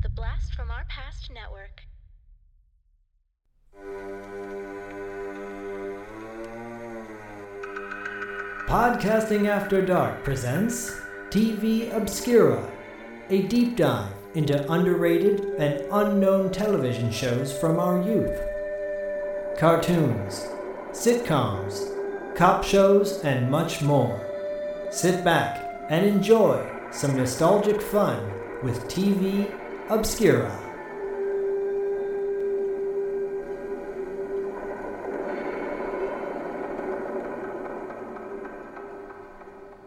The Blast from Our Past Network. Podcasting After Dark presents TV Obscura, a deep dive into underrated and unknown television shows from our youth. Cartoons, sitcoms, cop shows, and much more. Sit back and enjoy some nostalgic fun with TV Obscura.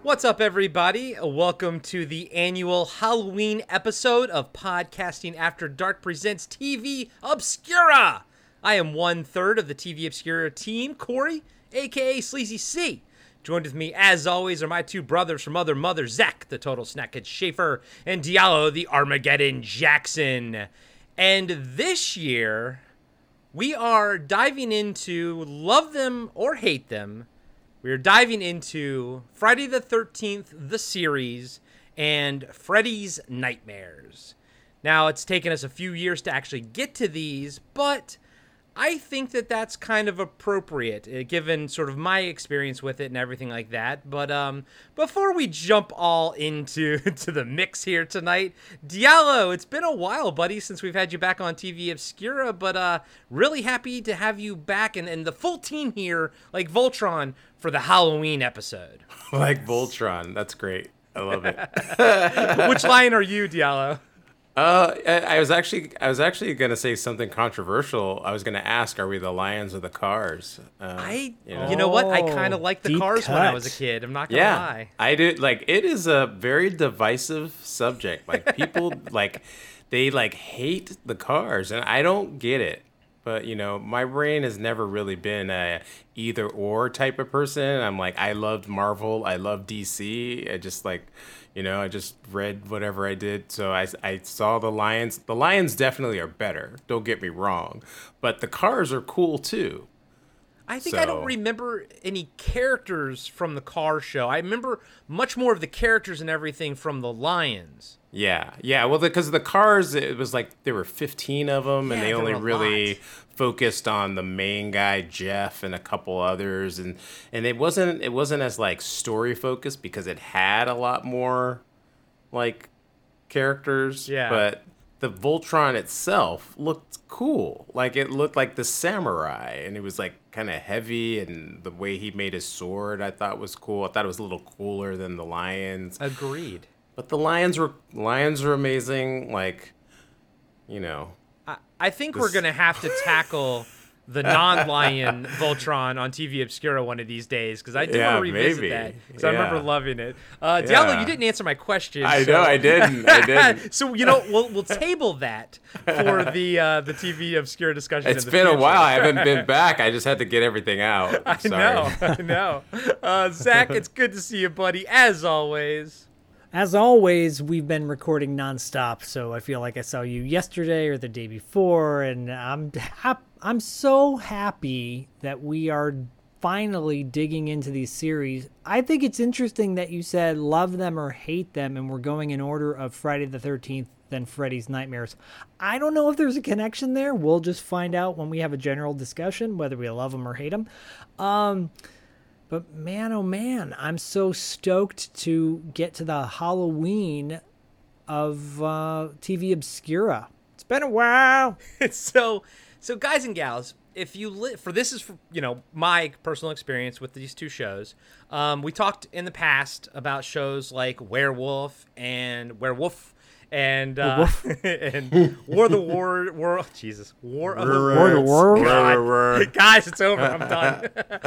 What's up, everybody? Welcome to the annual Halloween episode of Podcasting After Dark Presents TV Obscura. I am one third of the TV Obscura team, Corey, aka Sleazy C. Joined with me, as always, are my two brothers from other mother, Zak, the total snackhead Schaefer, and Diallo, the Armageddon Jackson. And this year, we are diving into love them or hate them we are diving into Friday the 13th, the series, and Freddy's Nightmares. Now, it's taken us a few years to actually get to these, but I think that that's kind of appropriate, uh, given sort of my experience with it and everything like that. But um, before we jump all into to the mix here tonight, Diallo, it's been a while, buddy, since we've had you back on TV Obscura. But uh, really happy to have you back and, and the full team here, like Voltron, for the Halloween episode. like Voltron, that's great. I love it. Which line are you, Diallo? Uh, I, I was actually I was actually gonna say something controversial. I was gonna ask, are we the lions or the cars? Uh, I, you know, you know what? I kind of liked the deep cars when I was a kid. I'm not gonna yeah, lie. I do. Like it is a very divisive subject. Like people like they like hate the cars, and I don't get it. But you know, my brain has never really been a either or type of person. I'm like, I loved Marvel, I love DC. I just like, you know, I just read whatever I did. So I, I saw the Lions. The Lions definitely are better. Don't get me wrong, but the cars are cool too. I think I don't remember any characters from the car show. I remember much more of the characters and everything from the Lions. Yeah, yeah. Well, because the cars, it was like there were 15 of them, and they only really lot. focused on the main guy Jeff and a couple others, and and it wasn't it wasn't as like story focused because it had a lot more like characters. Yeah. But the Voltron itself looked cool. Like it looked like the samurai, and it was like kind of heavy, and the way he made his sword I thought was cool. I thought it was a little cooler than the lions. Agreed. But the lions were lions are amazing. Like, you know, I, I think we're gonna have to tackle the non-lion Voltron on TV Obscura one of these days because I do Yeah, want to revisit maybe. that because I remember loving it. Uh, Diallo, Yeah. you didn't answer my question. I so- know I didn't. I didn't. so you know we'll we'll table that for the uh, the TV Obscura discussion. in It's been a while. I haven't been back. I just had to get everything out. I know, I know. Uh, Zak, it's good to see you, buddy, as always. As always, we've been recording nonstop, so I feel like I saw you yesterday or the day before, and I'm I'm so happy that we are finally digging into these series. I think it's interesting that you said love them or hate them, and we're going in order of Friday the 13th, then Freddy's Nightmares. I don't know if there's a connection there. We'll just find out when we have a general discussion whether we love them or hate them. Um, but man, oh man, I'm so stoked to get to the Halloween of uh, TV Obscura. It's been a while. so so guys and gals if you li- for this is for, you know my personal experience with these two shows um, we talked in the past about shows like werewolf and werewolf and uh, and war of the war war jesus war of the War of the World. God. guys it's over i'm done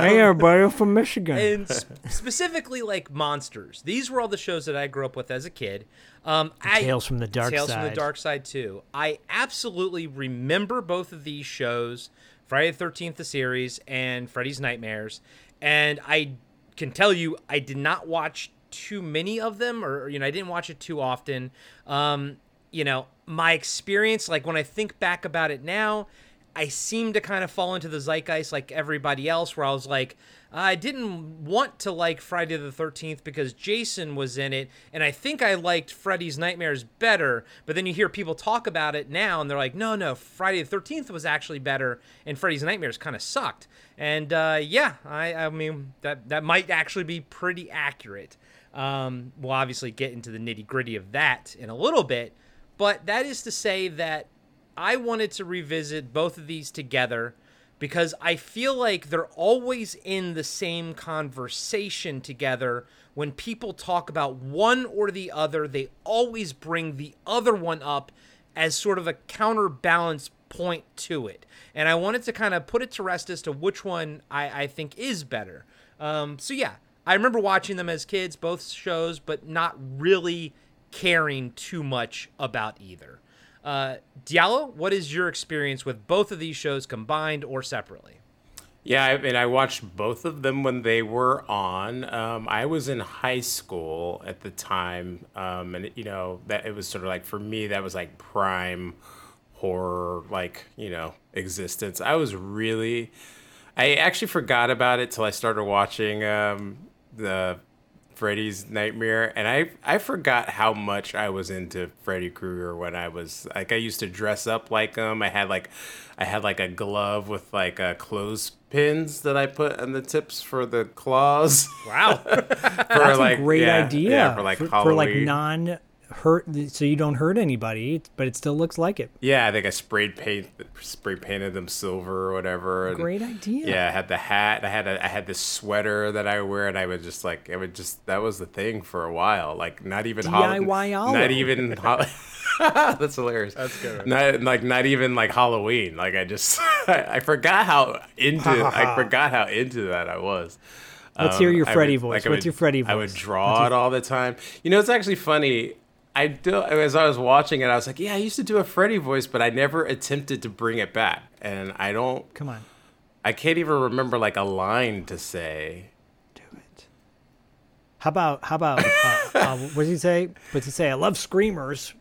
hey, everybody I'm from Michigan. and s- specifically like monsters these were all the shows that i grew up with as a kid um, I, Tales from the Dark side. Tales from the Dark Side too. I absolutely remember both of these shows, Friday the Thirteenth, the series, and Freddy's Nightmares. And I can tell you, I did not watch too many of them, or you know, I didn't watch it too often. Um, you know, my experience, like when I think back about it now, I seem to kind of fall into the zeitgeist like everybody else, where I was like, I didn't want to like Friday the 13th because Jason was in it, and I think I liked Freddy's Nightmares better. But then you hear people talk about it now, and they're like, no, no, Friday the 13th was actually better, and Freddy's Nightmares kind of sucked. And uh, yeah, I, I mean, that, that might actually be pretty accurate. Um, we'll obviously get into the nitty gritty of that in a little bit, but that is to say that I wanted to revisit both of these together because I feel like they're always in the same conversation together. When people talk about one or the other, they always bring the other one up as sort of a counterbalance point to it. And I wanted to kind of put it to rest as to which one I, I think is better. Um, so, yeah, I remember watching them as kids, both shows, but not really caring too much about either. Uh, Diallo, what is your experience with both of these shows combined or separately? Yeah, I mean, I watched both of them when they were on. Um, I was in high school at the time, um, and you know that it was sort of like for me that was like prime horror, like you know existence. I was really, I actually forgot about it till I started watching um, the Freddy's Nightmare, and I I forgot how much I was into Freddy Krueger when I was like I used to dress up like him. I had like I had like a glove with like a clothespins that I put on the tips for the claws. Wow, for That's like a great yeah, idea. Yeah, for like for, for like non hurt, so you don't hurt anybody, but it still looks like it. Yeah, I think I sprayed paint, spray painted them silver or whatever. Great idea. Yeah, I had the hat. I had a, I had this sweater that I wear, and I would just like it would just that was the thing for a while. Like not even Hall- DIY-olo. not even. Hol- That's hilarious. That's good. Not like not even like Halloween. Like I just I, I forgot how into I forgot how into that I was. Let's hear your Um, Freddy would- voice. like, I What's would- your Freddy voice? I would draw it all the time. You know, it's actually funny. I do as I was watching it, I was like, yeah, I used to do a Freddy voice, but I never attempted to bring it back, and I don't. Come on, I can't even remember like a line to say. do it. How about how about uh, uh, what did he say? What did he say? I love screamers.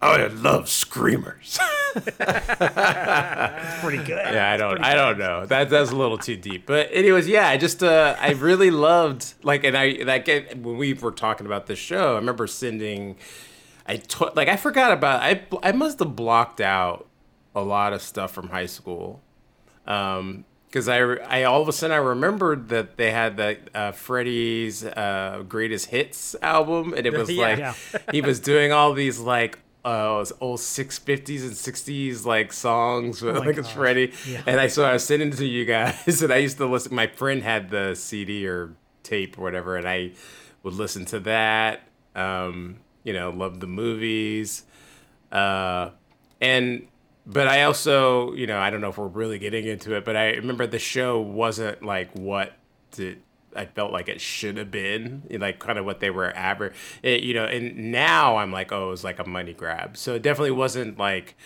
Oh, I love screamers. Pretty good. yeah, I don't, I don't know. That that's a little too deep. But anyways, yeah, I just, uh, I really loved like, and I like it- when we were talking about this show, I remember sending, I to, like I forgot about, I I must have blocked out a lot of stuff from high school. Um, because I, I all of a sudden I remembered that they had the uh, Freddy's uh, greatest hits album, and it was Yeah. like Yeah. he was doing all these like uh, old six fifties and sixties like songs. with Oh like it's. Freddy, Yeah. and I so I was sending it to you guys, and I used to listen. My friend had the CD or tape or whatever, and I would listen to that. Um, you know, loved the movies, uh, and but I also, you know, I don't know if we're really getting into it, but I remember the show wasn't like what to, I felt like it should have been, like kind of what they were average, you know. And now I'm like, oh, it was like a money grab. So it definitely wasn't like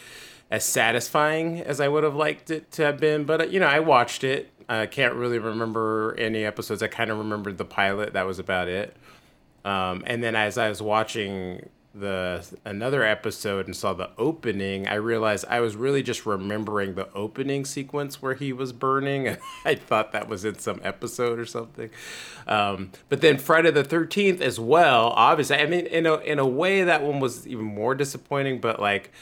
as satisfying as I would have liked it to have been. But uh, you know, I watched it. I can't really remember any episodes. I kind of remembered the pilot. That was about it. Um, and then as I was watching the another episode and saw the opening, I realized I was really just remembering the opening sequence where he was burning. I thought that was in some episode or something. Um, but then Friday the Thirteenth as well. Obviously, I mean, in a in a way, that one was even more disappointing. But like,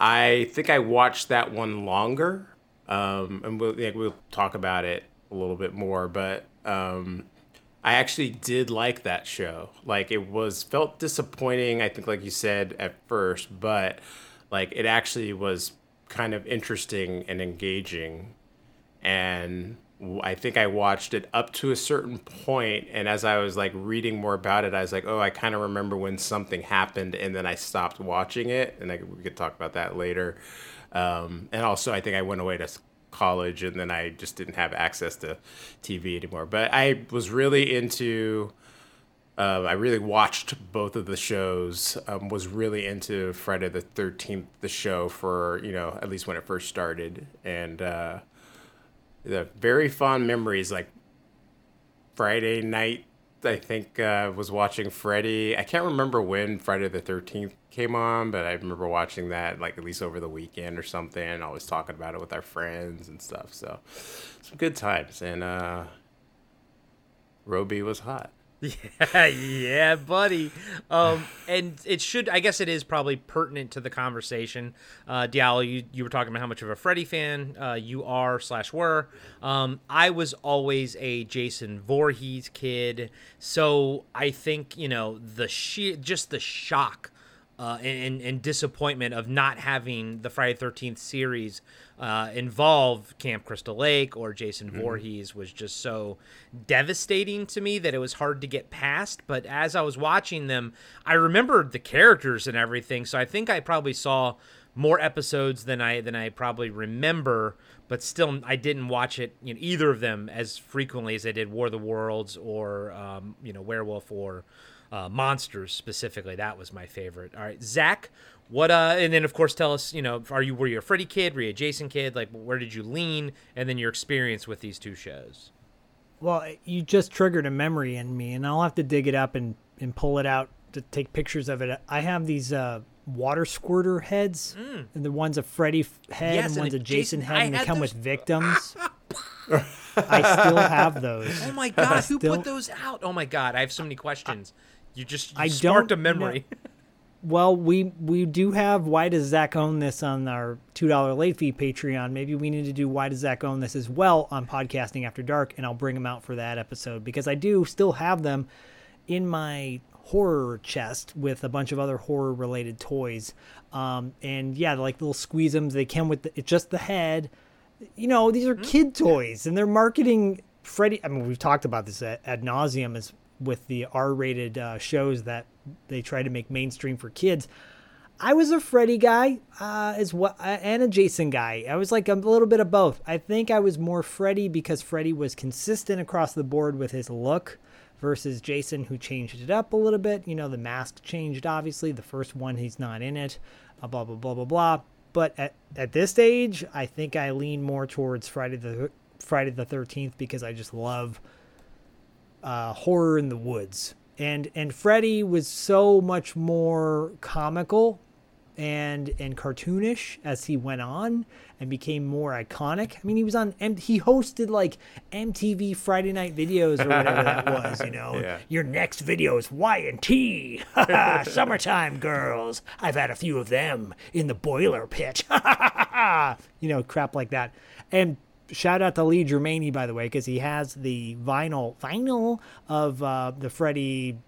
I think I watched that one longer. Um, and we'll we'll talk about it a little bit more, but. Um, I actually did like that show. Like it was felt disappointing, I think like you said at first, but like it actually was kind of interesting and engaging. And I think I watched it up to a certain point and as I was like reading more about it, I was like, "Oh, I kind of remember when something happened and then I stopped watching it." And I, we could talk about that later. Um, and also I think I went away to college and then I just didn't have access to TV anymore. But I was really into. Um, I really watched both of the shows. Um, was really into Friday the Thirteenth, the show for you know at least when it first started, and uh, the very fond memories like Friday night I think uh, was watching Freddy. I can't remember when Friday the Thirteenth came on, but I remember watching that like at least over the weekend or something. And always talking about it with our friends and stuff. So some good times. And uh, Robey was hot. Yeah, yeah, buddy. Um, and it should, I guess, it is probably pertinent to the conversation. Uh, Diallo, you, you were talking about how much of a Freddy fan uh, you are slash were. Um, I was always a Jason Voorhees kid, so I think you know the sheer, just the shock uh, and, and disappointment of not having the Friday Thirteenth series uh, involve Camp Crystal Lake or Jason Mm-hmm. Voorhees was just so devastating to me that it was hard to get past. But as I was watching them, I remembered the characters and everything, so I think I probably saw more episodes than I than I probably remember. But still, I didn't watch it, you know, either of them as frequently as I did War of the Worlds or um, you know Werewolf or uh, monsters specifically. That was my favorite. All right, Zak, what? Uh, and then of course tell us, you know, are you were you a Freddy kid? Were you a Jason kid? Like, where did you lean? And then your experience with these two shows. Well, you just triggered a memory in me, and I'll have to dig it up and, and pull it out to take pictures of it. I have these uh, water squirter heads, and the one's a Freddy head Yes, and and one's a a Jason, Jason- head, I and they come those- with victims. I still have those. Oh my God, who Still- put those out? Oh my God, I have so many questions. You just you I sparked don't a memory. Well, we we do have why does Zak own this on our two dollar late fee Patreon. Maybe we need to do why does Zak own this as well on podcasting after dark, and I'll bring them out for that episode because I do still have them in my horror chest with a bunch of other horror related toys. Um, and yeah, like little squeezums. They come with the, it's just the head. You know, these are kid toys, and they're marketing Freddy. I mean, we've talked about this ad, ad nauseum as with the R-rated uh, shows that they try to make mainstream for kids. I was a Freddy guy, uh, as well, and a Jason guy. I was like a little bit of both. I think I was more Freddy because Freddy was consistent across the board with his look, versus Jason who changed it up a little bit. You know, the mask changed. Obviously, the first one he's not in it. Uh, blah blah blah blah blah. But at, at this stage, I think I lean more towards Friday the Friday the Thirteenth because I just love uh, horror in the woods. And and Freddy was so much more comical and and cartoonish as he went on and became more iconic. I mean, he was on M- he hosted like MTV Friday Night Videos or whatever that was, you know. Yeah. Your next video is Y and T. Summertime girls. I've had a few of them in the boiler pit. you know, crap like that. And shout out to Lee Germani, by the way, because he has the vinyl vinyl of uh, the Freddy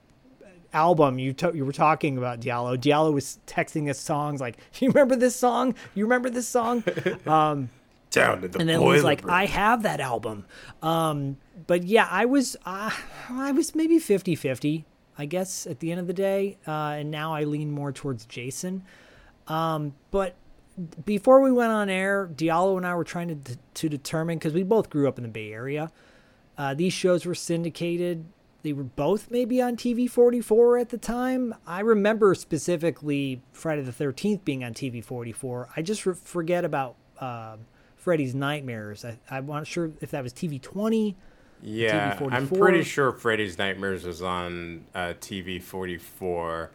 album you to- you were talking about Diallo. Diallo was texting us songs like, "You remember this song? You remember this song?" Um, Down to the and then Lee's like, room. "I have that album." Um, but yeah, I was uh, I was maybe 50-50, I guess, at the end of the day. Uh, and now I lean more towards Jason. Um, but before we went on air, Diallo and I were trying to to determine because we both grew up in the Bay Area. Uh, these shows were syndicated. They were both maybe on TV 44 at the time. I remember specifically Friday the 13th being on TV 44. I just re- forget about um Freddy's Nightmares. I, I'm not sure if that was TV 20. Yeah, I'm pretty sure Freddy's Nightmares was on uh, TV 44.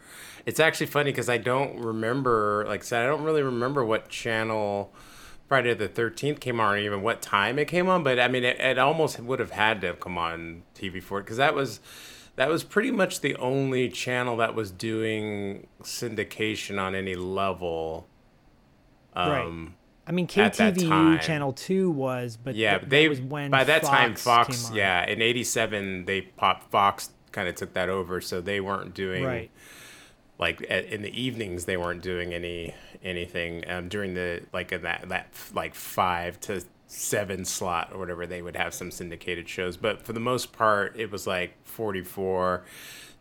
It's actually funny because I don't remember, like I said, I don't really remember what channel Friday the 13th came on or even what time it came on, but I mean, it, it almost would have had to have come on TV 4 because that was. That was pretty much the only channel that was doing syndication on any level. Right. I mean, at KTVU. Channel 2 was, but Yeah, th- they was when by that time Fox Fox, came on. yeah, in '87 they popped Fox kind of took that over, so they weren't doing Right. like at, in the evenings they weren't doing any anything um, during the like in that that like five to seven slot or whatever they would have some syndicated shows, but for the most part it was like 44.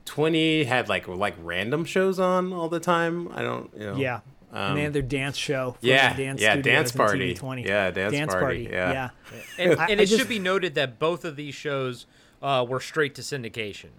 20 had like like random shows on all the time. I don't, you know. Yeah. And they had their dance show. from Um, yeah, the dance yeah, studios dance in party. TV20. Yeah, dance party, yeah. yeah. And, I- and it just- should be noted that both of these shows uh, were straight to syndication.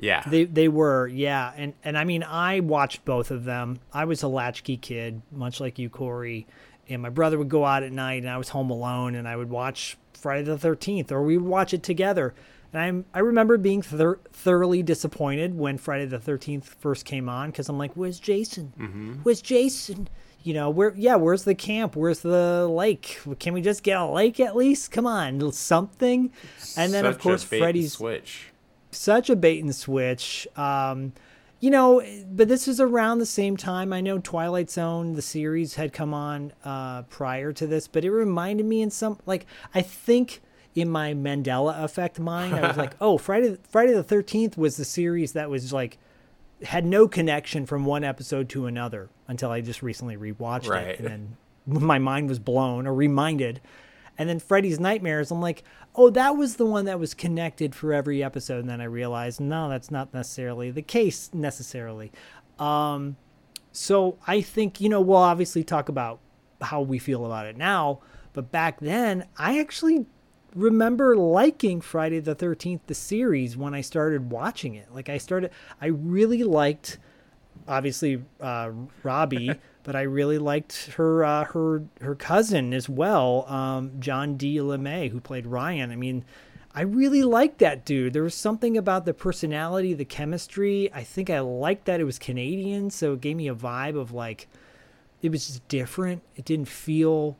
Yeah. They they were, yeah, and and I mean, I watched both of them. I was a latchkey kid, much like you, Corey, and my brother would go out at night, and I was home alone, and I would watch Friday the Thirteenth, or we would watch it together. And I'm I remember being thor- thoroughly disappointed when Friday the 13th first came on because I'm like, where's Jason? Mm-hmm. Where's Jason? You know, where yeah, where's the camp? Where's the lake? Can we just get a lake at least? Come on, something. And then of Such a course Freddy's switch. such a bait and switch. Um, you know, but this is around the same time. I know Twilight Zone, the series, had come on uh, prior to this, but it reminded me in some like I think in my Mandela effect mind, I was like, oh, Friday Friday the Thirteenth was the series that was like had no connection from one episode to another until I just recently rewatched Right. it, and then my mind was blown or reminded. And then Freddy's Nightmares, I'm like, oh, that was the one that was connected for every episode. And then I realized, no, that's not necessarily the case necessarily. Um, so I think, you know, we'll obviously talk about how we feel about it now. But back then, I actually remember liking Friday the 13th, the series, when I started watching it. Like, I started, I really liked obviously uh, Robey, but I really liked her uh, her her cousin as well, um, John D. LeMay, who played Ryan. I mean, I really liked that dude. There was something about the personality, the chemistry. I think I liked that it was Canadian, so it gave me a vibe of like it was just different. It didn't feel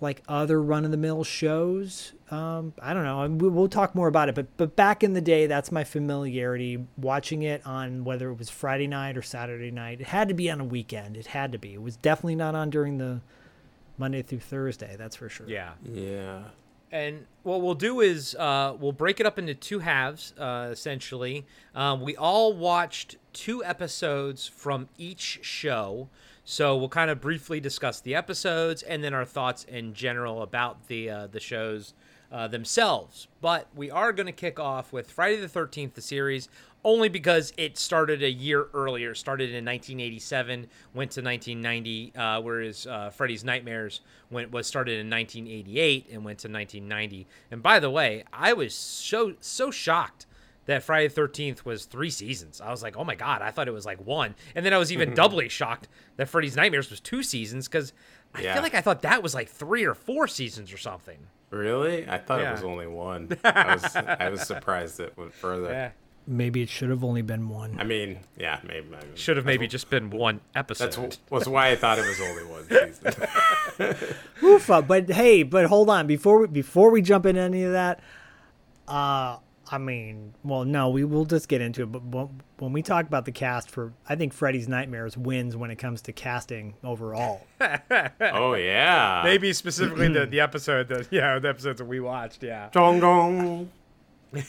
like other run of the mill shows. Um, I don't know. we- We'll talk more about it, but but back in the day, that's my familiarity watching it on whether it was Friday night or Saturday night. It had to be on a weekend. It had to be. It was definitely not on during the Monday through Thursday. That's for sure. Yeah. Yeah. And what we'll do is uh, we'll break it up into two halves, uh, essentially. Um, we all watched two episodes from each show. So we'll kind of briefly discuss the episodes and then our thoughts in general about the uh, the shows uh, themselves. But we are going to kick off with Friday the 13th, the series, only because it started a year earlier. Started in 1987, went to 1990, uh, whereas uh, Freddy's Nightmares went was started in 1988 and went to 1990. And by the way, I was so so shocked that Friday the 13th was three seasons. I was like, oh my god, I thought it was like one. And then I was even doubly shocked that Freddy's Nightmares was two seasons because I Yeah. feel like I thought that was like three or four seasons or something. Really? I thought Yeah. it was only one. I was I was surprised it went further. Yeah. Maybe it should have only been one. I mean, yeah, maybe. maybe. Should have maybe just been one episode. That's wh- was why I thought it was only one season. Oof, uh, but hey, but hold on before we before we jump into any of that. Uh, I mean, well, no, we will just get into it. But when- when we talk about the cast for, I think Freddy's Nightmares wins when it comes to casting overall. oh yeah. maybe specifically the, the episode that yeah the episodes that we watched yeah Dong dong.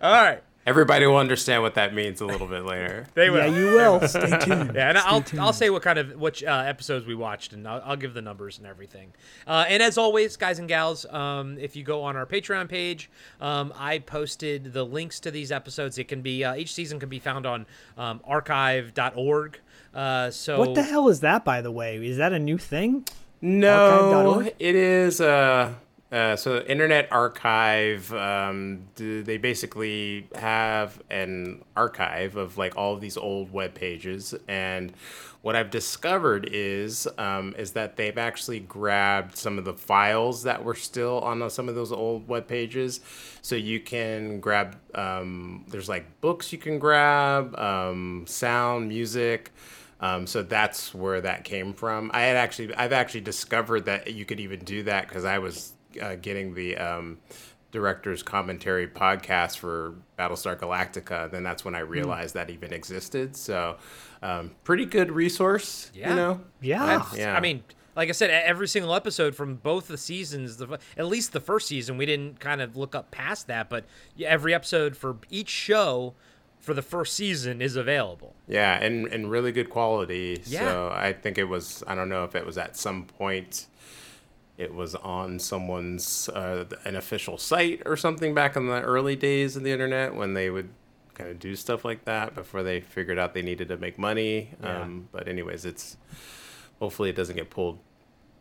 all right Everybody will understand what that means a little bit later. they will yeah, you will. Stay tuned. Yeah, and Stay I'll tuned. I'll say what kind of which uh, episodes we watched, and I'll, I'll give the numbers and everything. Uh, and as always, guys and gals, um, if you go on our Patreon page, um, I posted the links to these episodes. It can be uh, each season can be found on um, archive.org. Uh, so What the hell is that, by the way? Is that a new thing? No, it is. Uh, uh, so Internet Archive, um, they basically have an archive of like all of these old web pages, and what I've discovered is um, is that they've actually grabbed some of the files that were still on some of those old web pages, so you can grab. Um, there's like books you can grab, um, sound, music. Um, so that's where that came from. I had actually, I've actually discovered that you could even do that because I was uh, getting the um, director's commentary podcast for Battlestar Galactica. Then that's when I realized that even existed. So, um, pretty good resource. Yeah. You know. Yeah. That's- Yeah. I mean, like I said, every single episode from both the seasons, the, at least the first season, we didn't kind of look up past that, but every episode for each show for the first season is available. Yeah, and and really good quality. Yeah. So I think it was. I don't know if it was at some point. It was on someone's uh, an official site or something back in the early days of the internet when they would kind of do stuff like that before they figured out they needed to make money. Yeah. Um, but anyways, it's hopefully it doesn't get pulled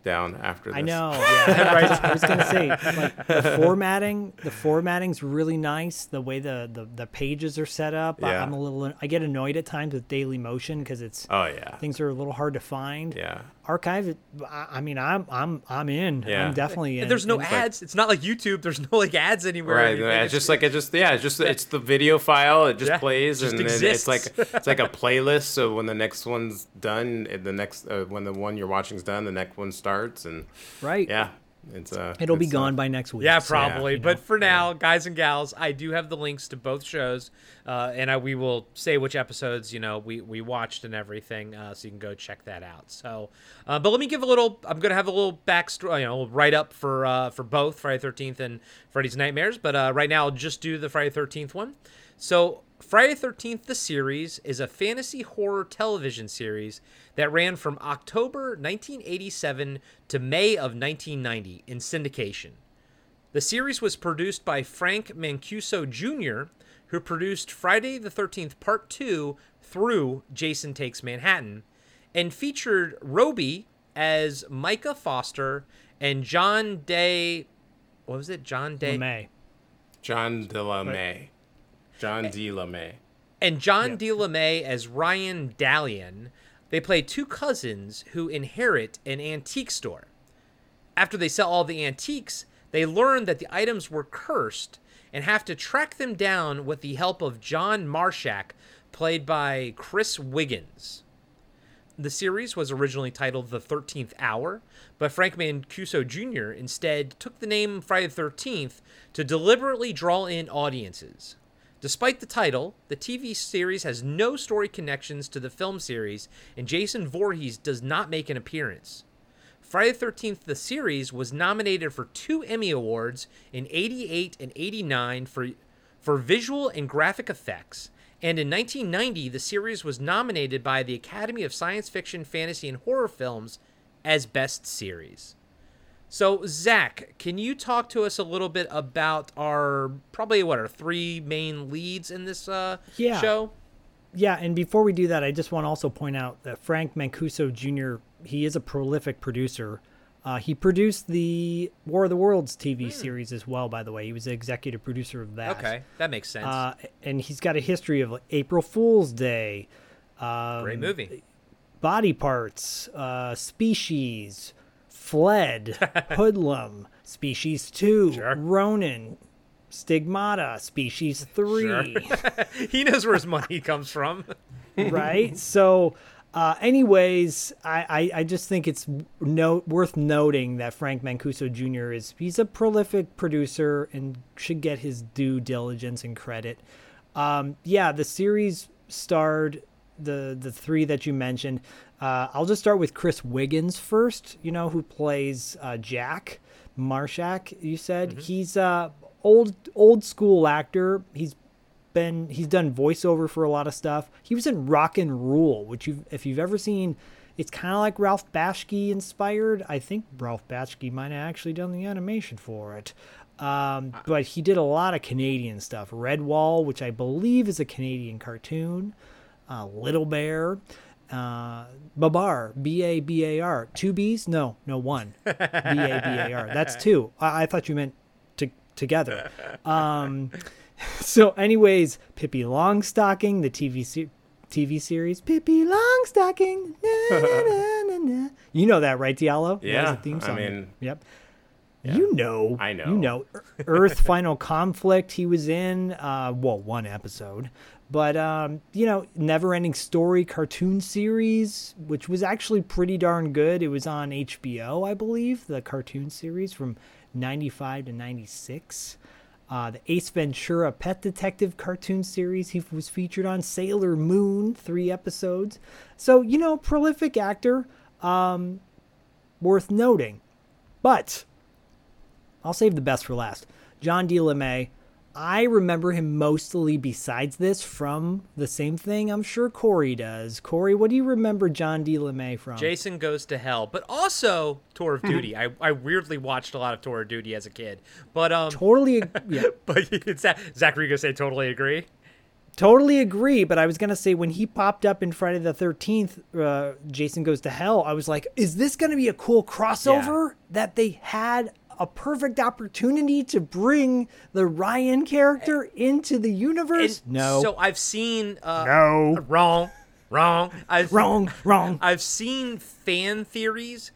down after this. I know. Yeah, right. I was gonna say like the formatting. The formatting's really nice. The way the the, the pages are set up. I, Yeah. I'm a little. I get annoyed at times with Daily Motion because it's Oh yeah. things are a little hard to find. Yeah. Archive it. I, I mean, I'm I'm I'm in. Yeah. I'm definitely in. And there's no And- ads. It's not like YouTube. There's no like ads anywhere. Right, anything. it's just like it just yeah, it's just it's the video file. It just Yeah, plays, just and then exists. it's like it's like a playlist. So when the next one's done, it- the next uh, when the one you're watching's done, the next one starts, and right. yeah, it's uh, It'll be it's, uh, gone by next week. Yeah, so, probably. you know. but for now, guys and gals, I do have the links to both shows, uh, and I, we will say which episodes you know we, we watched and everything, uh, so you can go check that out. So, uh, but let me give a little. I'm gonna have a little backstory, you know, write up for uh, for both Friday Thirteenth and Freddy's Nightmares. But uh, right now, I'll just do the Friday Thirteenth one. So, Friday Thirteenth, the series, is a fantasy horror television series that ran from October 1987 to May of 1990 in syndication. The series was produced by Frank Mancuso Jr., who produced Friday the 13th Part 2 through Jason Takes Manhattan, and featured Robey as Micah Foster and John Day. What was it? John Day. May. John DeLaMay, John D. LaMay. and John D. LeMay as Ryan Dallion. They play two cousins who inherit an antique store. After they sell all the antiques, they learn that the items were cursed and have to track them down with the help of John Marshak, played by Chris Wiggins. The series was originally titled The 13th Hour, but Frank Mancuso Jr. instead took the name Friday the 13th to deliberately draw in audiences. Despite the title, the TV series has no story connections to the film series, and Jason Voorhees does not make an appearance. Friday the 13th, the series, was nominated for two Emmy Awards in 88 and 89 for, for visual and graphic effects. And in 1990, the series was nominated by the Academy of Science Fiction, Fantasy, and Horror Films as Best Series. So, Zak, can you talk to us a little bit about our probably what our three main leads in this uh, Yeah. show? Yeah, and before we do that, I just want to also point out that Frank Mancuso Jr. He is a prolific producer. Uh, he produced the War of the Worlds TV series as well. By the way, he was the executive producer of that. Okay, that makes sense. Uh, and he's got a history of like, April Fool's Day, um, Great movie. Body Parts, uh, Species, Fled, Hoodlum, Species Two, Sure. Ronin, Stigmata, Species Three. he knows where his money comes from. right? So, uh, anyways, I, I, I just think it's no, worth noting that Frank Mancuso Jr. is he's a prolific producer and should get his due diligence and credit. Um, yeah, the series starred the the three that you mentioned. Uh, I'll just start with Chris Wiggins first. You know who plays uh, Jack Marshak. You said he's a old old school actor. He's been he's done voiceover for a lot of stuff. He was in Rock and Rule, which you if you've ever seen, it's kind of like Ralph Bakshi inspired. I think Ralph Bakshi might have actually done the animation for it. Um, but he did a lot of Canadian stuff. Redwall, which I believe is a Canadian cartoon. Uh, Little Bear. Uh, Babar, B A B A R. Two B's? No, no, one. B A B A R. That's two. I, I thought you meant to, together. Um, so, anyways, Pippi Longstocking, the TV se- TV series, Pippi Longstocking. Na, na, na, na. You know that, right, Diallo? Yeah, a theme I song. mean- yep. You know, I know. You know, Earth Final Conflict. He was in, uh, well, one episode, but um, you know, Never Ending Story cartoon series, which was actually pretty darn good. It was on HBO, I believe, the cartoon series from '95 to '96. Uh, the Ace Ventura Pet Detective cartoon series. He was featured on Sailor Moon, three episodes. So, you know, prolific actor, um, worth noting. But I'll save the best for last. John D. LeMay. I remember him mostly besides this from the same thing I'm sure Corey does. Corey, what do you remember John D. LeMay from? Jason Goes to Hell, but also Tour of Duty. I, I weirdly watched a lot of Tour of Duty as a kid, but um, Totally, ag- yeah, but it's Zak, Zak, were you gonna say totally agree? totally agree. But I was gonna say when he popped up in Friday the Thirteenth, uh, Jason Goes to Hell. I was like, is this gonna be a cool crossover that they had a perfect opportunity to bring the Ryan character into the universe? And no, So I've seen uh, no. wrong. wrong. I've, Wrong, wrong. I've seen fan theories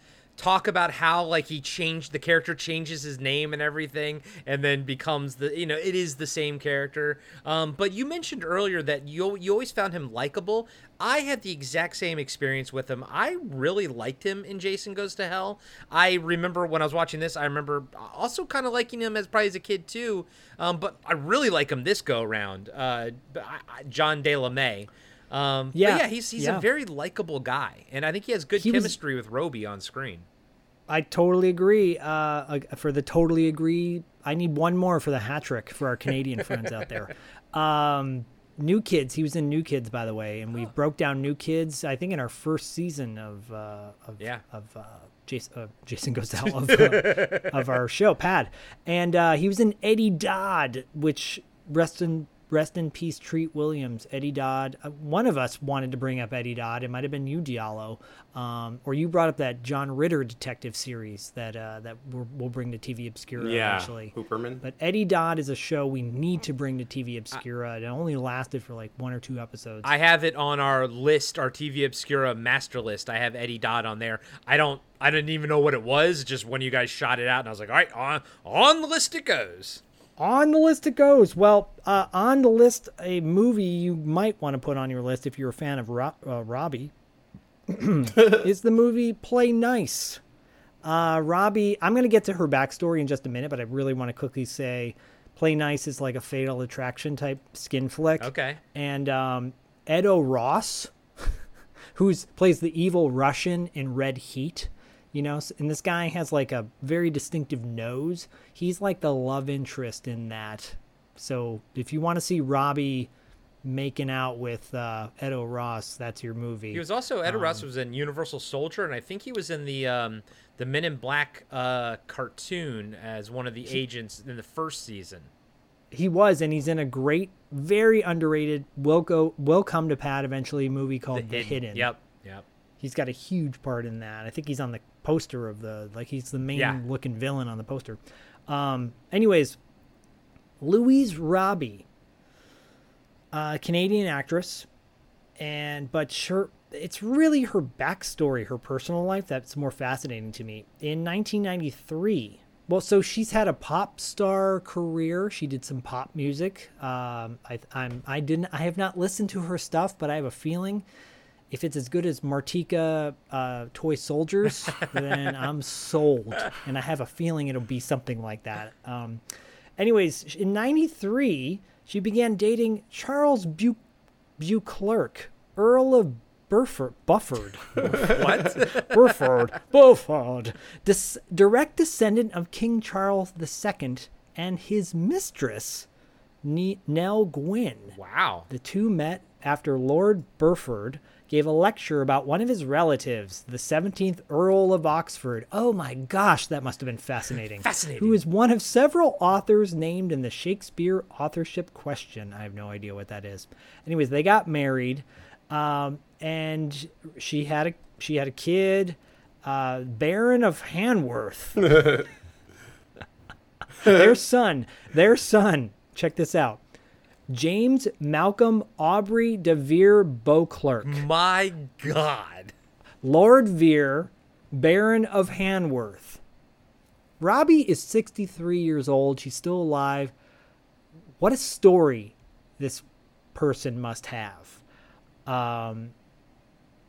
talk about how like he changed the character changes his name and everything and then becomes the you know it is the same character um, but you mentioned earlier that you you always found him likable i had the exact same experience with him i really liked him in jason goes to hell i remember when i was watching this i remember also kind of liking him as probably as a kid too um, but i really like him this go around uh, john de la May. Um, Yeah, yeah, he's he's yeah. a very likable guy, and I think he has good He was- chemistry with Robey on screen. I totally agree. Uh, for the totally agree, I need one more for the hat trick for our Canadian friends out there. Um, New Kids. He was in New Kids, by the way, and we broke down New Kids. I think in our first season of uh, of Yeah. of uh, Jason, uh, Jason goes to hell of, uh, of our show, Pad, and uh, he was in Eddie Dodd, which rest in rest in peace, Treat Williams, Eddie Dodd. Uh, one of us wanted to bring up Eddie Dodd. It might have been you, Diallo, um, or you brought up that John Ritter detective series that uh, that we're, we'll bring to TV Obscura Yeah, eventually. Hooperman. But Eddie Dodd is a show we need to bring to TV Obscura. it only lasted for like one or two episodes. I have it on our list, our TV Obscura master list. I have Eddie Dodd on there. I don't, I didn't even know what it was. Just when you guys shot it out, and I was like, all right, on on the list it goes. On the list it goes. Well, uh, on the list, a movie you might want to put on your list if you're a fan of Ro- uh, Robey is the movie Play Nice. Uh, Robey, I'm going to get to her backstory in just a minute, but I really want to quickly say Play Nice is like a fatal attraction type skin flick. Okay. And um, Ed O'Ross, who plays the evil Russian in Red Heat, you know, and this guy has like a very distinctive nose. He's like the love interest in that. So if you want to see Robey making out with uh, Ed O'Ross, that's your movie. He was also Ed Ross Um, was in Universal Soldier, and I think he was in the um, the Men in Black uh, cartoon as one of the agents in the first season. he was, and he's in a great, very underrated, will go, will come to pad eventually movie called The, Hidden. Yep. Yep. He's got a huge part in that. I think he's on the poster of the like he's the main Yeah. looking villain on the poster. Um anyways, Louise Robey, uh Canadian actress, and but sure it's really her backstory, her personal life that's more fascinating to me. In 1993, well, so she's had a pop star career. She did some pop music. Um, I, I'm, I didn't, I have not listened to her stuff, but I have a feeling if it's as good as Martika uh, Toy Soldiers, then I'm sold. And I have a feeling it'll be something like that. Um, anyways, in '93, she began dating Charles Bu- Beauclerk, Earl of Burford. Bufford. What? Burford, des- direct descendant of King Charles II and his mistress, N- Nell Gwyn. wow. The two met after Lord Burford gave a lecture about one of his relatives, the 17th Earl of Oxford. Oh my gosh, that must have been fascinating. Fascinating. Who is one of several authors named in the Shakespeare authorship question. I have no idea what that is. Anyways, they got married, um, and she had a she had a kid, uh, Baron of Hanworth. their son, their son. Check this out. James Malcolm Aubrey de Vere Beauclerk, My God. Lord Vere, Baron of Hanworth. Robey is 63 years old. She's still alive. What a story this person must have. Um,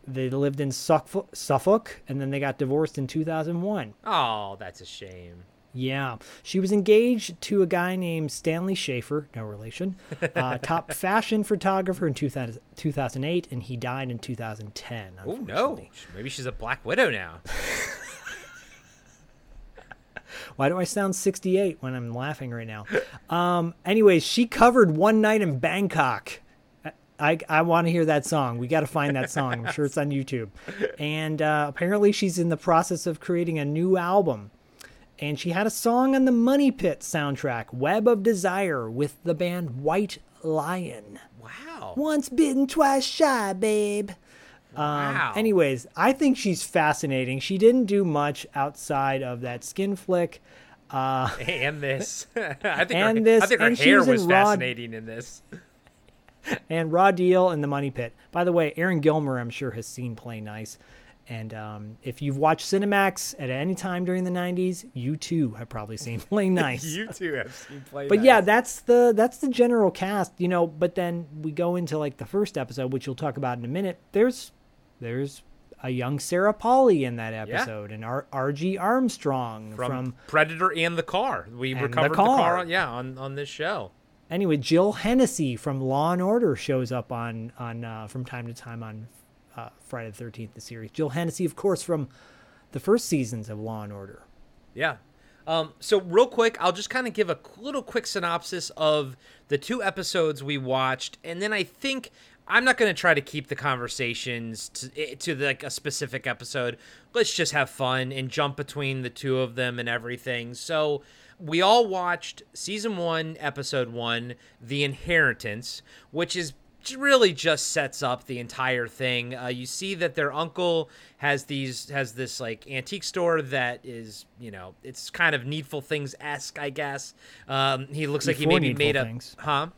they lived in Suffolk, Suffolk, and then they got divorced in 2001. Oh, that's a shame. Yeah. She was engaged to a guy named Stanley Schaefer, no relation, uh, top fashion photographer in 2000, 2008, and he died in 2010. Oh no. Maybe she's a Black Widow now. Why do I sound 68 when I'm laughing right now? Um, anyways, she covered One Night in Bangkok. I, I, I want to hear that song. We got to find that song. I'm sure it's on YouTube. And uh, apparently, she's in the process of creating a new album. And she had a song on the Money Pit soundtrack, Web of Desire, with the band White Lion. Wow. Once bitten, twice shy, babe. Wow. Um, anyways, I think she's fascinating. She didn't do much outside of that skin flick. Uh, and this. I think And her, this, I think her and hair was in fascinating in this. and Raw Deal and The Money Pit. By the way, Aaron Gilmer, I'm sure, has seen Play Nice. And um, if you've watched Cinemax at any time during the '90s, you too have probably seen Play Nice. you too have seen play. but yeah, that's the that's the general cast, you know. But then we go into like the first episode, which we'll talk about in a minute. There's there's a young Sarah Polley in that episode, and R- R.G. Armstrong from, from Predator and the car. We the recovered the car. car. on, yeah, on on this show. anyway, Jill Hennessy from Law and Order shows up on on uh, from time to time on uh, Friday the Thirteenth, the series. Jill Hennessy, of course, from the first seasons of Law and Order. Yeah. Um, so real quick, I'll just kind of give a little quick synopsis of the two episodes we watched, and then I think I'm not going to try to keep the conversations to eh, to like a specific episode. Let's just have fun and jump between the two of them and everything. So we all watched season one, episode one, The Inheritance, which is really just sets up the entire thing. Uh, you see that their uncle has these has this like antique store that is you know it's kind of needful things esque I guess. Um, he looks like he maybe Needful made a Things. huh.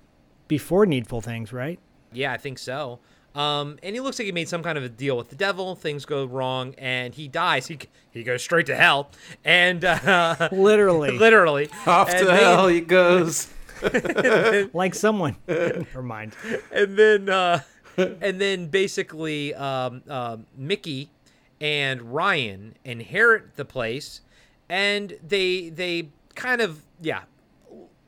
Before Needful Things, right? Yeah, I think so. Um, and he looks like he made some kind of a deal with the devil. Things go wrong, and he dies. He he goes straight to hell, and uh, Literally, literally Off And to they- hell he goes. Like someone. Never mind. and then uh, and then basically um, um Mickey and Ryan inherit the place, and they they kind of yeah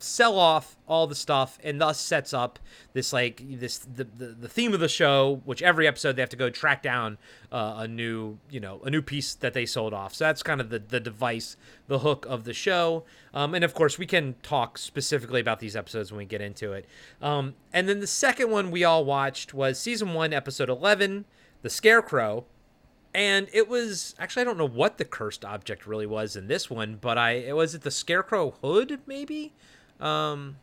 sell off all the stuff and thus sets up this like this the, the, the theme of the show which every episode they have to go track down uh, a new you know a new piece that they sold off. So that's kind of the, the device the hook of the show. Um, and of course we can talk specifically about these episodes when we get into it. Um, and then the second one we all watched was season one episode 11 the scarecrow. And it was actually I don't know what the cursed object really was in this one, but I it was it the scarecrow hood maybe. Um,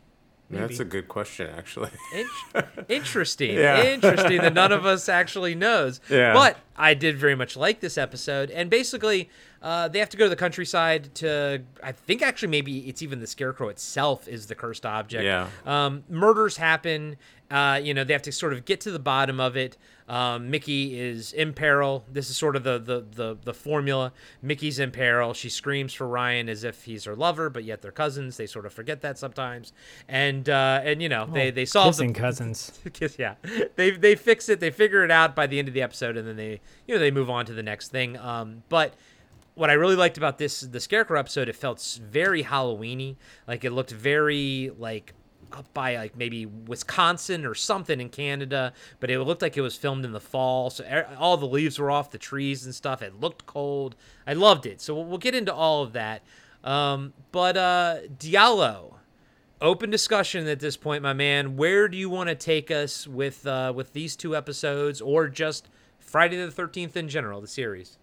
That's a good question, actually. in- interesting, Yeah. interesting that none of us actually knows. Yeah. But I did very much like this episode, and basically, uh, they have to go to the countryside to. I think actually maybe it's even the scarecrow itself is the cursed object. Yeah. Um, murders happen. Uh, you know, they have to sort of get to the bottom of it. Um, Mickey is in peril. This is sort of the, the the the formula. Mickey's in peril. She screams for Ryan as if he's her lover, but yet they're cousins. They sort of forget that sometimes. And uh, and you know they they solve the Kissing cousins. Kiss- yeah, they they fix it. They figure it out by the end of the episode, and then they you know they move on to the next thing. Um, but what I really liked about this the Scarecrow episode, it felt very Halloweeny. Like it looked very like up by like maybe Wisconsin or something in Canada, but it looked like it was filmed in the fall. So all the leaves were off the trees and stuff. It looked cold. I loved it. So we'll, we'll get into all of that. Um, but uh, Diallo, open discussion at this point, my man. Where do you want to take us with uh, with these two episodes, or just Friday the Thirteenth in general, the series?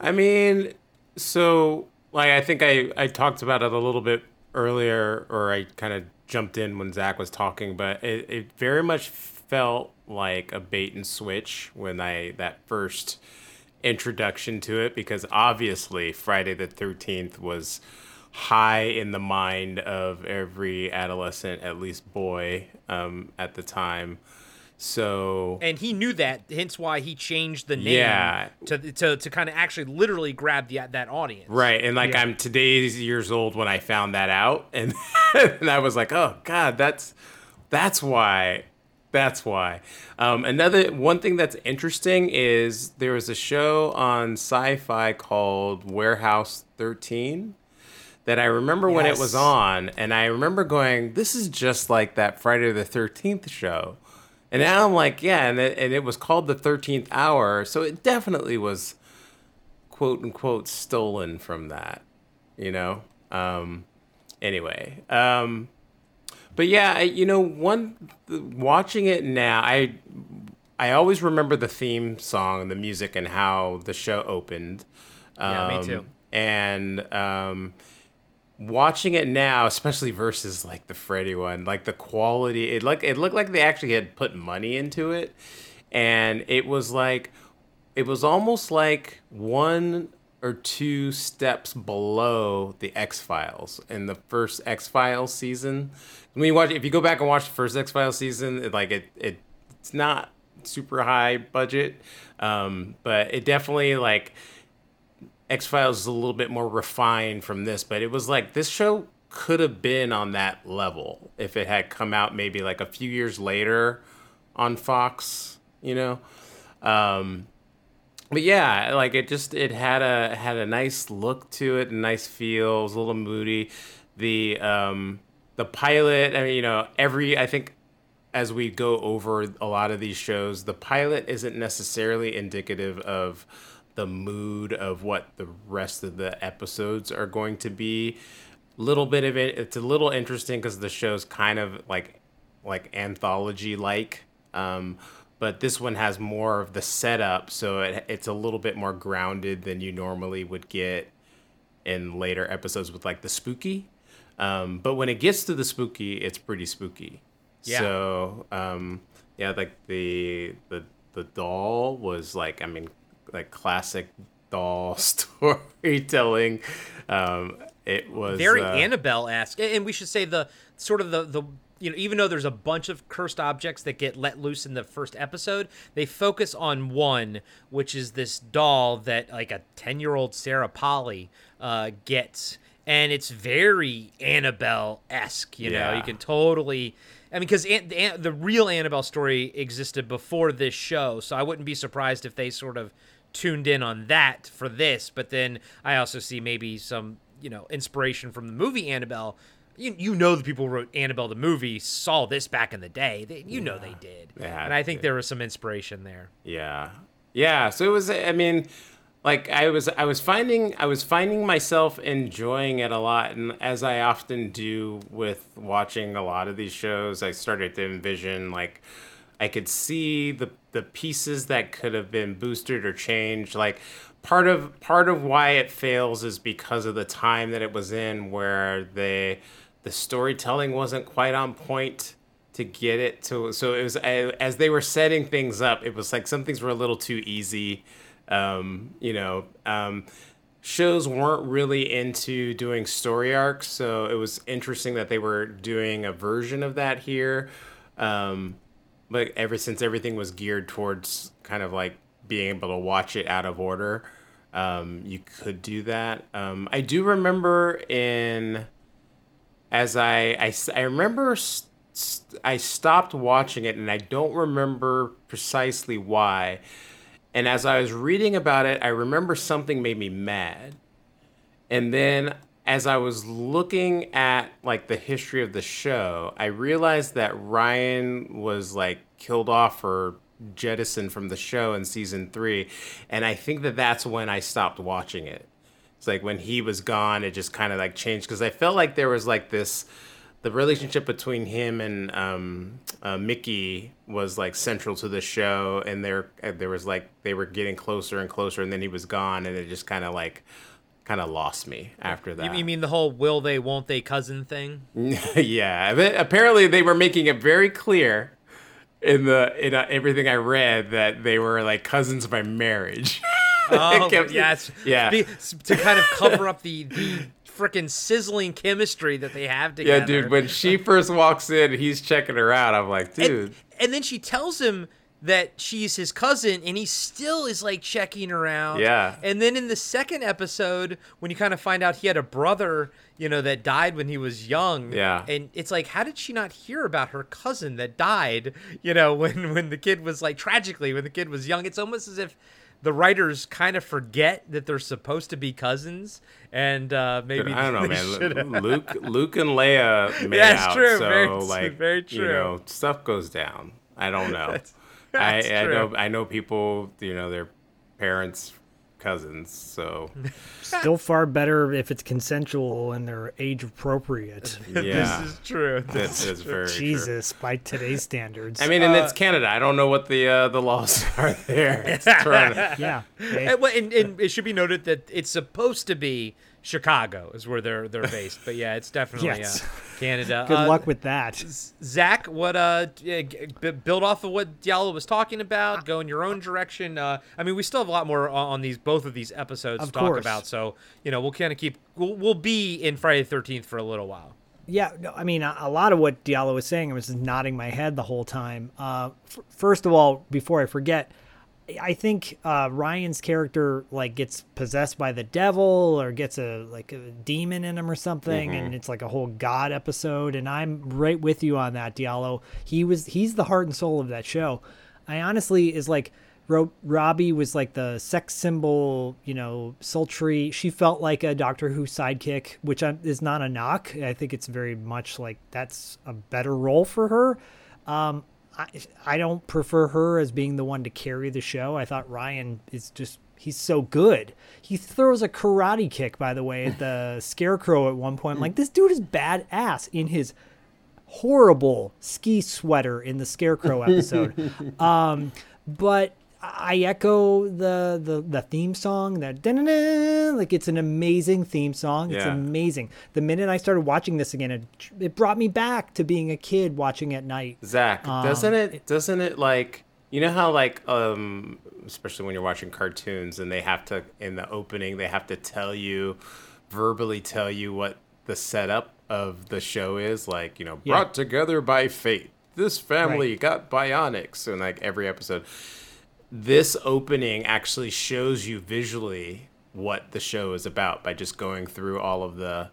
I mean, so like I think I I talked about it a little bit earlier, or I kind of jumped in when Zak was talking, but it, it very much felt like a bait and switch when I that first introduction to it because obviously Friday the 13th was high in the mind of every adolescent at least boy um, at the time so And he knew that, hence why he changed the name Yeah. to to, to kind of actually literally grab the that audience. Right, and like Yeah. I'm today's years old when I found that out, and, and I was like, oh god, that's that's why, that's why. Um, another one thing that's interesting is there was a show on Sci-Fi called Warehouse 13 that I remember when it was on, and I remember going, this is just like that Friday the 13th show. And now I'm like, yeah, and it, and it was called the 13th hour, so it definitely was quote unquote stolen from that, you know? Um, anyway, um, but yeah, I, you know, one watching it now, I I always remember the theme song, and the music, and how the show opened. Yeah, me Um, too. And um, watching it now, especially versus like the Freddy one, like the quality, it like it looked like they actually had put money into it, and it was like, it was almost like one or two steps below the X Files in the first X Files season. When you watch, if you go back and watch the first X Files season, it, like it, it, it's not super high budget, um, but it definitely like X Files is a little bit more refined from this. But it was like this show could have been on that level if it had come out maybe like a few years later on Fox, you know. Um, but yeah, like it just it had a had a nice look to it, a nice feel. It was a little moody. The um the pilot, I mean, you know, every I think as we go over a lot of these shows, the pilot isn't necessarily indicative of the mood of what the rest of the episodes are going to be. Little bit of it, it's a little interesting because the show's kind of like like anthology like. Um, but this one has more of the setup, so it, it's a little bit more grounded than you normally would get in later episodes with like the spooky. Um, but when it gets to the spooky, it's pretty spooky. Yeah. So um, yeah, like the the the doll was like I mean like classic doll storytelling. Um, it was very uh, Annabelle esque, and we should say the sort of the the you know even though there's a bunch of cursed objects that get let loose in the first episode, they focus on one, which is this doll that like a ten year old Sarah Polley uh, gets, and it's very Annabelle esque. You know, you can totally. I mean, because the, An- the real Annabelle story existed before this show, so I wouldn't be surprised if they sort of tuned in on that for this. But then I also see maybe some, you know, inspiration from the movie Annabelle. You, you know the people who wrote Annabelle the movie saw this back in the day. They, you know they did, Yeah, and I think there was some inspiration there. Yeah. Yeah, so it was I mean like I was I was finding I was finding myself enjoying it a lot and as I often do with watching a lot of these shows, I started to envision like I could see the the pieces that could have been boosted or changed. Like part of part of why it fails is because of the time that it was in where the the storytelling wasn't quite on point to get it to so it was as they were setting things up it was like some things were a little too easy um, you know um, shows weren't really into doing story arcs so it was interesting that they were doing a version of that here um, but ever since everything was geared towards kind of like being able to watch it out of order um, you could do that um, i do remember in as I I remember I stopped watching it and I don't remember precisely why. And as I was reading about it, I remember something made me mad. And then as I was looking at like the history of the show, I realized that Ryan was like killed off or jettisoned from the show in season 3, and I think that that's when I stopped watching it. It's like when he was gone, it just kind of like changed because I felt like there was like this, the relationship between him and um, uh, Mickey was like central to the show, and there uh, there was like they were getting closer and closer, and then he was gone, and it just kind of like kind of lost me after that. You, mean the whole will they, won't they cousin thing? yeah, apparently they were making it very clear in the in uh, everything I read that they were like cousins by marriage. Oh, kept- yes. yeah. To kind of cover up the, the freaking sizzling chemistry that they have together. Yeah, dude. When she first walks in, he's checking her out. I'm like, dude. and, and then she tells him that she's his cousin and he still is like checking around. Yeah. And then in the second episode, when you kind of find out he had a brother, you know, that died when he was young. Yeah. And it's like, how did she not hear about her cousin that died, you know, when, when the kid was like tragically when the kid was young? It's almost as if the writers kind of forget that they're supposed to be cousins and uh maybe I don't know, man. Luke, Luke, and Leia made That's out, true. so Very- like, very true. You know, stuff goes down. I don't know. That's I, I know. I know people. You know, their parents, cousins. So Still far better if it's consensual and they're age appropriate. yeah, This is true. this is very true. Jesus, by today's standards. I mean, and Uh, it's Canada. I don't know what the uh, the laws are there. It's trying yeah. they- And, well, and, and it should be noted that it's supposed to be Chicago is where they're they're based. But yeah, it's definitely Yes. uh, Canada. Good Uh, luck with that. Zak, what uh, yeah, build off of what Diallo was talking about, go in your own direction. Uh, I mean, we still have a lot more on, these both of these episodes Of to talk about, so you know we'll kind of keep we'll, we'll be in Friday the Thirteenth for a little while. Yeah, no, I mean, a, a lot of what Diallo was saying, I was just nodding my head the whole time. Uh, f- first of all, before I forget, I think uh, Ryan's character like gets possessed by the devil or gets a like a demon in him or something, and it's like a whole god episode. And I'm right with you on that, Diallo. He was he's the heart and soul of that show. I honestly is like. Ro- Robey was like the sex symbol, you know, sultry. She felt like a Doctor Who sidekick, which is not a knock. I think it's very much like that's a better role for her. Um, I, I don't prefer her as being the one to carry the show. I thought Ryan is just he's so good. He throws a karate kick, by the way, at the scarecrow at one point. I'm like, this dude is badass in his horrible ski sweater in the scarecrow episode. um, but I echo the, the the theme song that like it's an amazing theme song. It's Yeah. amazing. The minute I started watching this again, it, it brought me back to being a kid watching at night. Zak, Um, doesn't it doesn't it like you know how like um especially when you're watching cartoons and they have to in the opening they have to tell you verbally tell you what the setup of the show is like, you know, Yeah. brought together by fate. This family Right. got bionics and like every episode. This opening actually shows you visually what the show is about by just going through all of the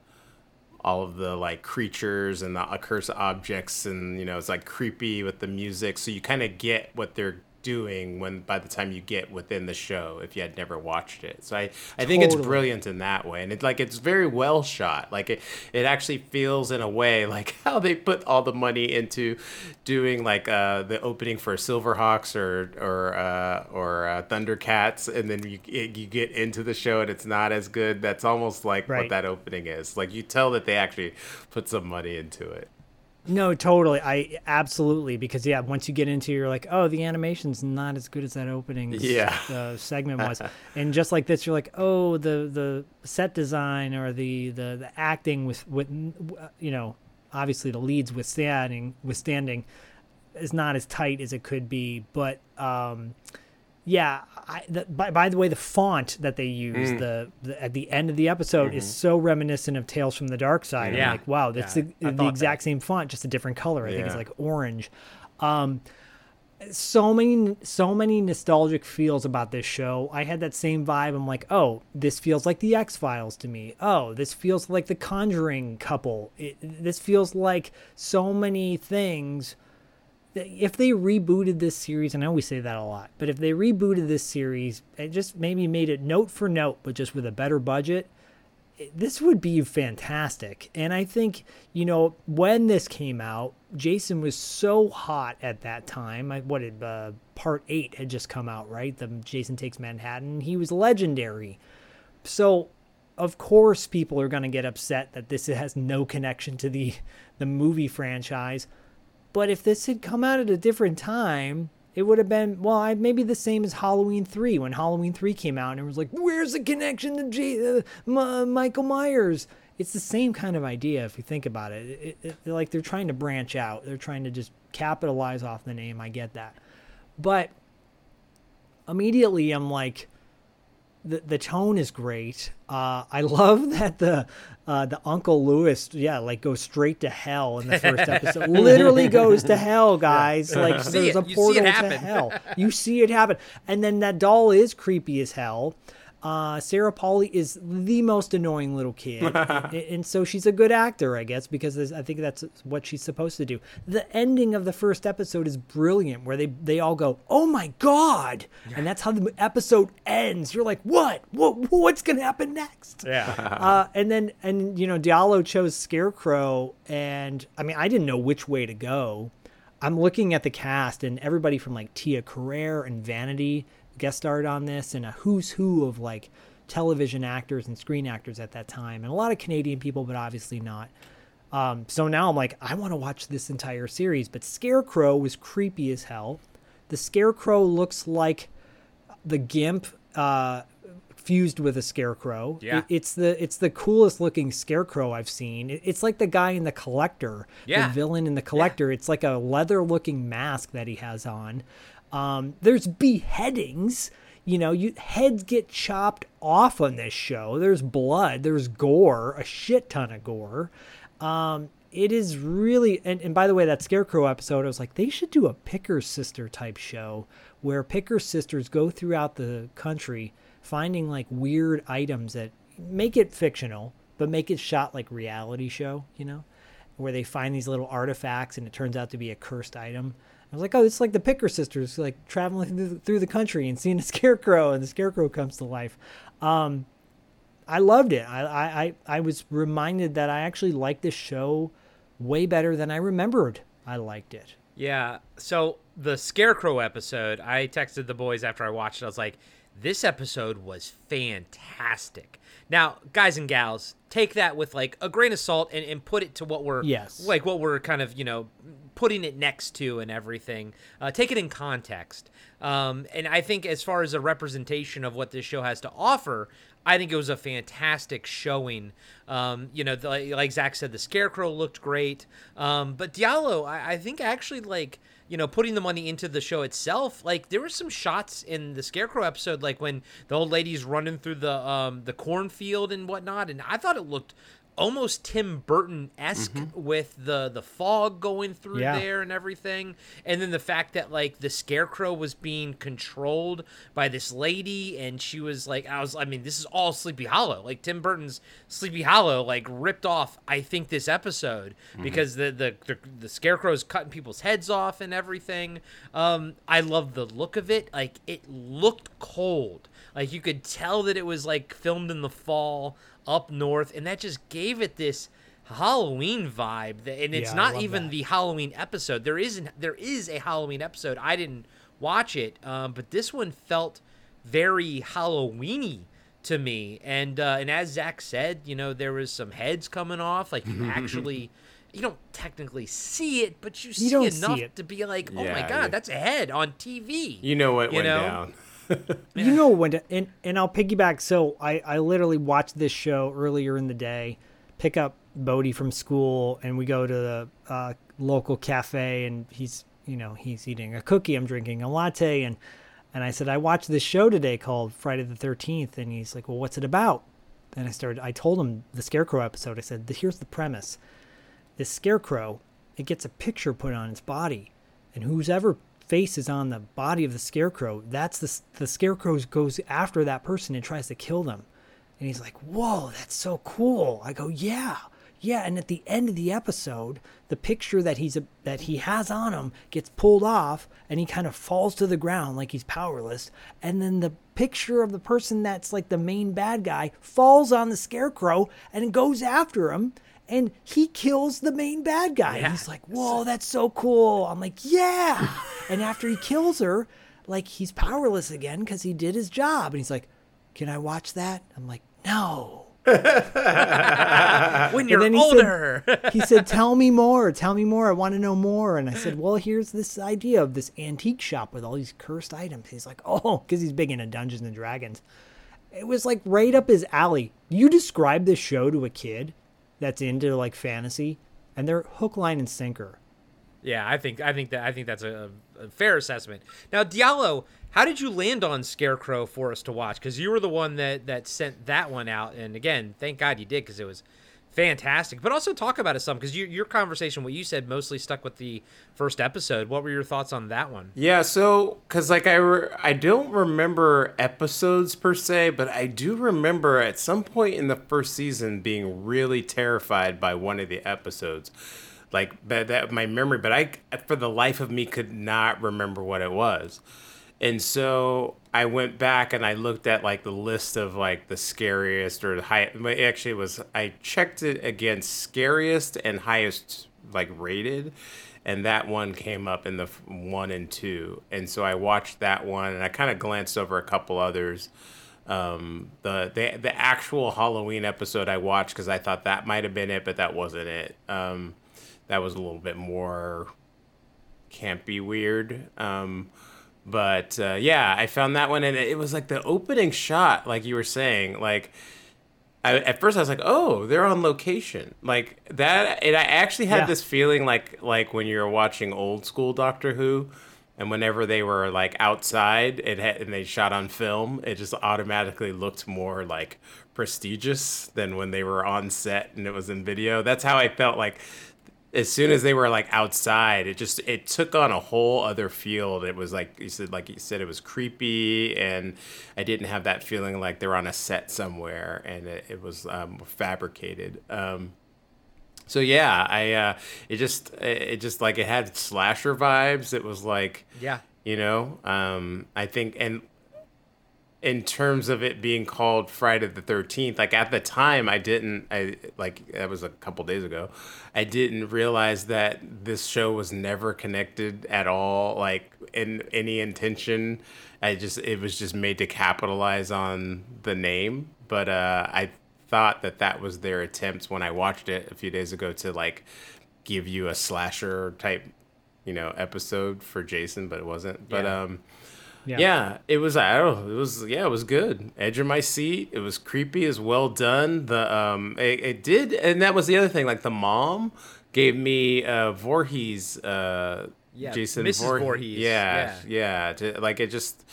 all of the like creatures and the accursed objects and you know it's like creepy with the music. So you kind of get what they're doing when by the time you get within the show if you had never watched it. So i i think it's brilliant in that way. And it's like it's very well shot. Like it it actually feels in a way like how they put all the money into doing like uh the opening for silverhawks or or uh or uh, thundercats. And then you you get into the show and it's not as good. That's almost like what that opening is. Like you tell that they actually put some money into it. No, totally. I absolutely because yeah, once you get into, it, you're like, oh, the animation's not as good as that opening Yeah. uh, segment was, and just like this, you're like, oh, the the set design or the the the acting with with you know, obviously the leads withstanding withstanding is not as tight as it could be, but um, yeah. I, the, by, by the way, the font that they use the, the at the end of the episode is so reminiscent of Tales from the Dark Side. I'm Yeah. like, wow, that's Yeah, the, the exact same font, just a different color. I think it's like orange. Um, so many, so many nostalgic feels about this show. I had that same vibe. I'm like, oh, this feels like the X Files to me. Oh, this feels like the Conjuring couple. It, this feels like so many things. If they rebooted this series, and I we say that a lot, but if they rebooted this series and just maybe made it note for note, but just with a better budget, this would be fantastic. And I think, you know, when this came out, Jason was so hot at that time. I, what did uh, part eight had just come out, right? The Jason Takes Manhattan. He was legendary. So, of course, people are going to get upset that this has no connection to the the movie franchise. But if this had come out at a different time, it would have been well, I, maybe the same as Halloween three when Halloween three came out, and it was like, where's the connection to uh, M- Michael Myers? It's the same kind of idea if you think about it. It, it, it. Like they're trying to branch out, they're trying to just capitalize off the name. I get that, but immediately I'm like, the the tone is great. Uh, I love that the uh, the Uncle Lewis, yeah, like goes straight to hell in the first episode. Literally goes to hell, guys. Like there's it. a You see it portal to hell. You see it happen, and then that doll is creepy as hell. Uh, Sarah Polley is the most annoying little kid, and, and so she's a good actor, I guess, because I think that's what she's supposed to do. The ending of the first episode is brilliant, where they they all go, "Oh my god!" and that's how the episode ends. You're like, "What? What? What's gonna happen next?" Yeah. uh, and then and you know Diallo chose Scarecrow, and I mean I didn't know which way to go. I'm looking at the cast, and everybody from like Tia Carrere and Vanity guest starred on this, and a who's who of like television actors and screen actors at that time, and a lot of Canadian people, but obviously not. Um, so now I'm like, I want to watch this entire series, but Scarecrow was creepy as hell. The Scarecrow looks like the Gimp uh, fused with a scarecrow. Yeah. It- it's the it's the coolest looking scarecrow I've seen. It- It's like the guy in the collector, Yeah. the villain in the collector. Yeah. It's like a leather looking mask that he has on. Um, there's beheadings. You know, you heads get chopped off on this show. There's blood. There's gore, a shit ton of gore. Um, it is really, and, and by the way, that Scarecrow episode, I was like, they should do a Picker Sister type show where Picker Sisters go throughout the country finding like weird items that make it fictional, but make it shot like reality show, you know, where they find these little artifacts and it turns out to be a cursed item. I was like, oh, it's like the Picker Sisters, like traveling through the, through the country and seeing a scarecrow, and the scarecrow comes to life. Um, I loved it. I, I, I- was reminded that I actually liked this show way better than I remembered I liked it. Yeah. So the Scarecrow episode, I texted the boys after I watched it. I was like, this episode was fantastic. Now, guys and gals, take that with like a grain of salt and, and put it to what we're Yes. like what we're kind of, you know, putting it next to and everything. Uh, take it in context. Um, and I think as far as a representation of what this show has to offer, I think it was a fantastic showing. Um, you know, the, like Zak said, the Scarecrow looked great. Um, but Diallo, I, I think actually like you know putting the money into the show itself. Like there were some shots in the Scarecrow episode, like when the old lady's running through the um, the cornfield and whatnot, and I thought it looked almost Tim Burton esque with the the fog going through Yeah. there and everything, and then the fact that like the Scarecrow was being controlled by this lady, and she was like, I was, I mean, this is all Sleepy Hollow, like Tim Burton's Sleepy Hollow, like ripped off. I think this episode because the, the the the Scarecrow's cutting people's heads off and everything. Um, I love the look of it. Like it looked cold. Like you could tell that it was like filmed in the fall up north, and that just gave it this Halloween vibe. And it's Yeah, not even that. the Halloween episode. There isn't. There is a Halloween episode. I didn't watch it, um, but this one felt very Halloweeny to me. And uh, and as Zak said, you know, there was some heads coming off. Like you actually. You don't technically see it, but you see don't see enough it. to be like, "Oh my god, yeah. that's a head on TV." You know what You went know? down. You know when to, and and I'll piggyback. So I I literally watched this show earlier in the day, pick up Bodie from school, and we go to the uh, local cafe, and he's you know he's eating a cookie, I'm drinking a latte, and and I said I watched this show today called Friday the Thirteenth, and he's like, well, what's it about? And I started. I told him the Scarecrow episode. I said, here's the premise. This scarecrow, it gets a picture put on its body, and who's ever face is on the body of the scarecrow, that's the the scarecrow goes after that person and tries to kill them. And he's like, "Whoa, that's so cool!" I go, "Yeah, yeah." And at the end of the episode, the picture that he's that he has on him gets pulled off, and he kind of falls to the ground like he's powerless. And then the picture of the person that's like the main bad guy falls on the scarecrow and goes after him and he kills the main bad guy. Yeah. He's like, "Whoa, that's so cool!" I'm like, "Yeah!" and after he kills her, like he's powerless again because he did his job. And he's like, "Can I watch that?" I'm like, "No." when you're he said- older. He said, "Tell me more. Tell me more. I want to know more." And I said, "Well, here's this idea of this antique shop with all these cursed items." He's like, "Oh, because he's big into Dungeons and Dragons." It was like right up his alley. You describe this show to a kid that's into like fantasy, and they're hook, line, and sinker. Yeah, I think I think that I think that's a, a fair assessment. Now, Diallo, how did you land on Scarecrow for us to watch? Because you were the one that that sent that one out, and again, thank God you did because it was fantastic. But also talk about it some because you, your conversation, what you said, mostly stuck with the first episode. What were your thoughts on that one? Yeah, so because like I re- I don't remember episodes per se, but I do remember at some point in the first season being really terrified by one of the episodes. Like that, that my memory, but I for the life of me could not remember what it was. And so I went back and I looked at like the list of like the scariest or the high. Actually, it was I checked it against scariest and highest like rated, and that one came up in the one and two. And so I watched that one and I kind of glanced over a couple others. Um, the the the actual Halloween episode I watched because I thought that might have been it, but that wasn't it. Um, that was a little bit more campy weird. Um, But uh, yeah, I found that one, and it was like the opening shot, like you were saying, like. I, at first, I was like, "Oh, they're on location." Like that, and I actually had Yeah. this feeling like like when you're watching old school Doctor Who, and whenever they were like outside it had, and they shot on film, it just automatically looked more like prestigious than when they were on set and it was in video. That's how I felt like as soon as they were like outside, it just it took on a whole other field. It was like you said, like you said, it was creepy, and I didn't have that feeling like they're on a set somewhere, and it, it was um, fabricated. Um, so yeah, I uh, it just it just like it had slasher vibes. It was like Yeah. you know um, I think and in terms of it being called Friday the 13th like at the time I didn't I like that was a couple days ago I didn't realize that this show was never connected at all like in any intention I just it was just made to capitalize on the name but uh I thought that that was their attempt when I watched it a few days ago to like give you a slasher type you know episode for Jason but it wasn't but Yeah. um Yeah. yeah, it was. I don't know. It was. Yeah, it was good. Edge of my seat. It was creepy. as well done. The um, it, it did, and that was the other thing. Like the mom gave me uh Voorhees. Uh, Yeah, Jason Mrs. Voorhe- Voorhees, Yeah, yeah. to- like it just.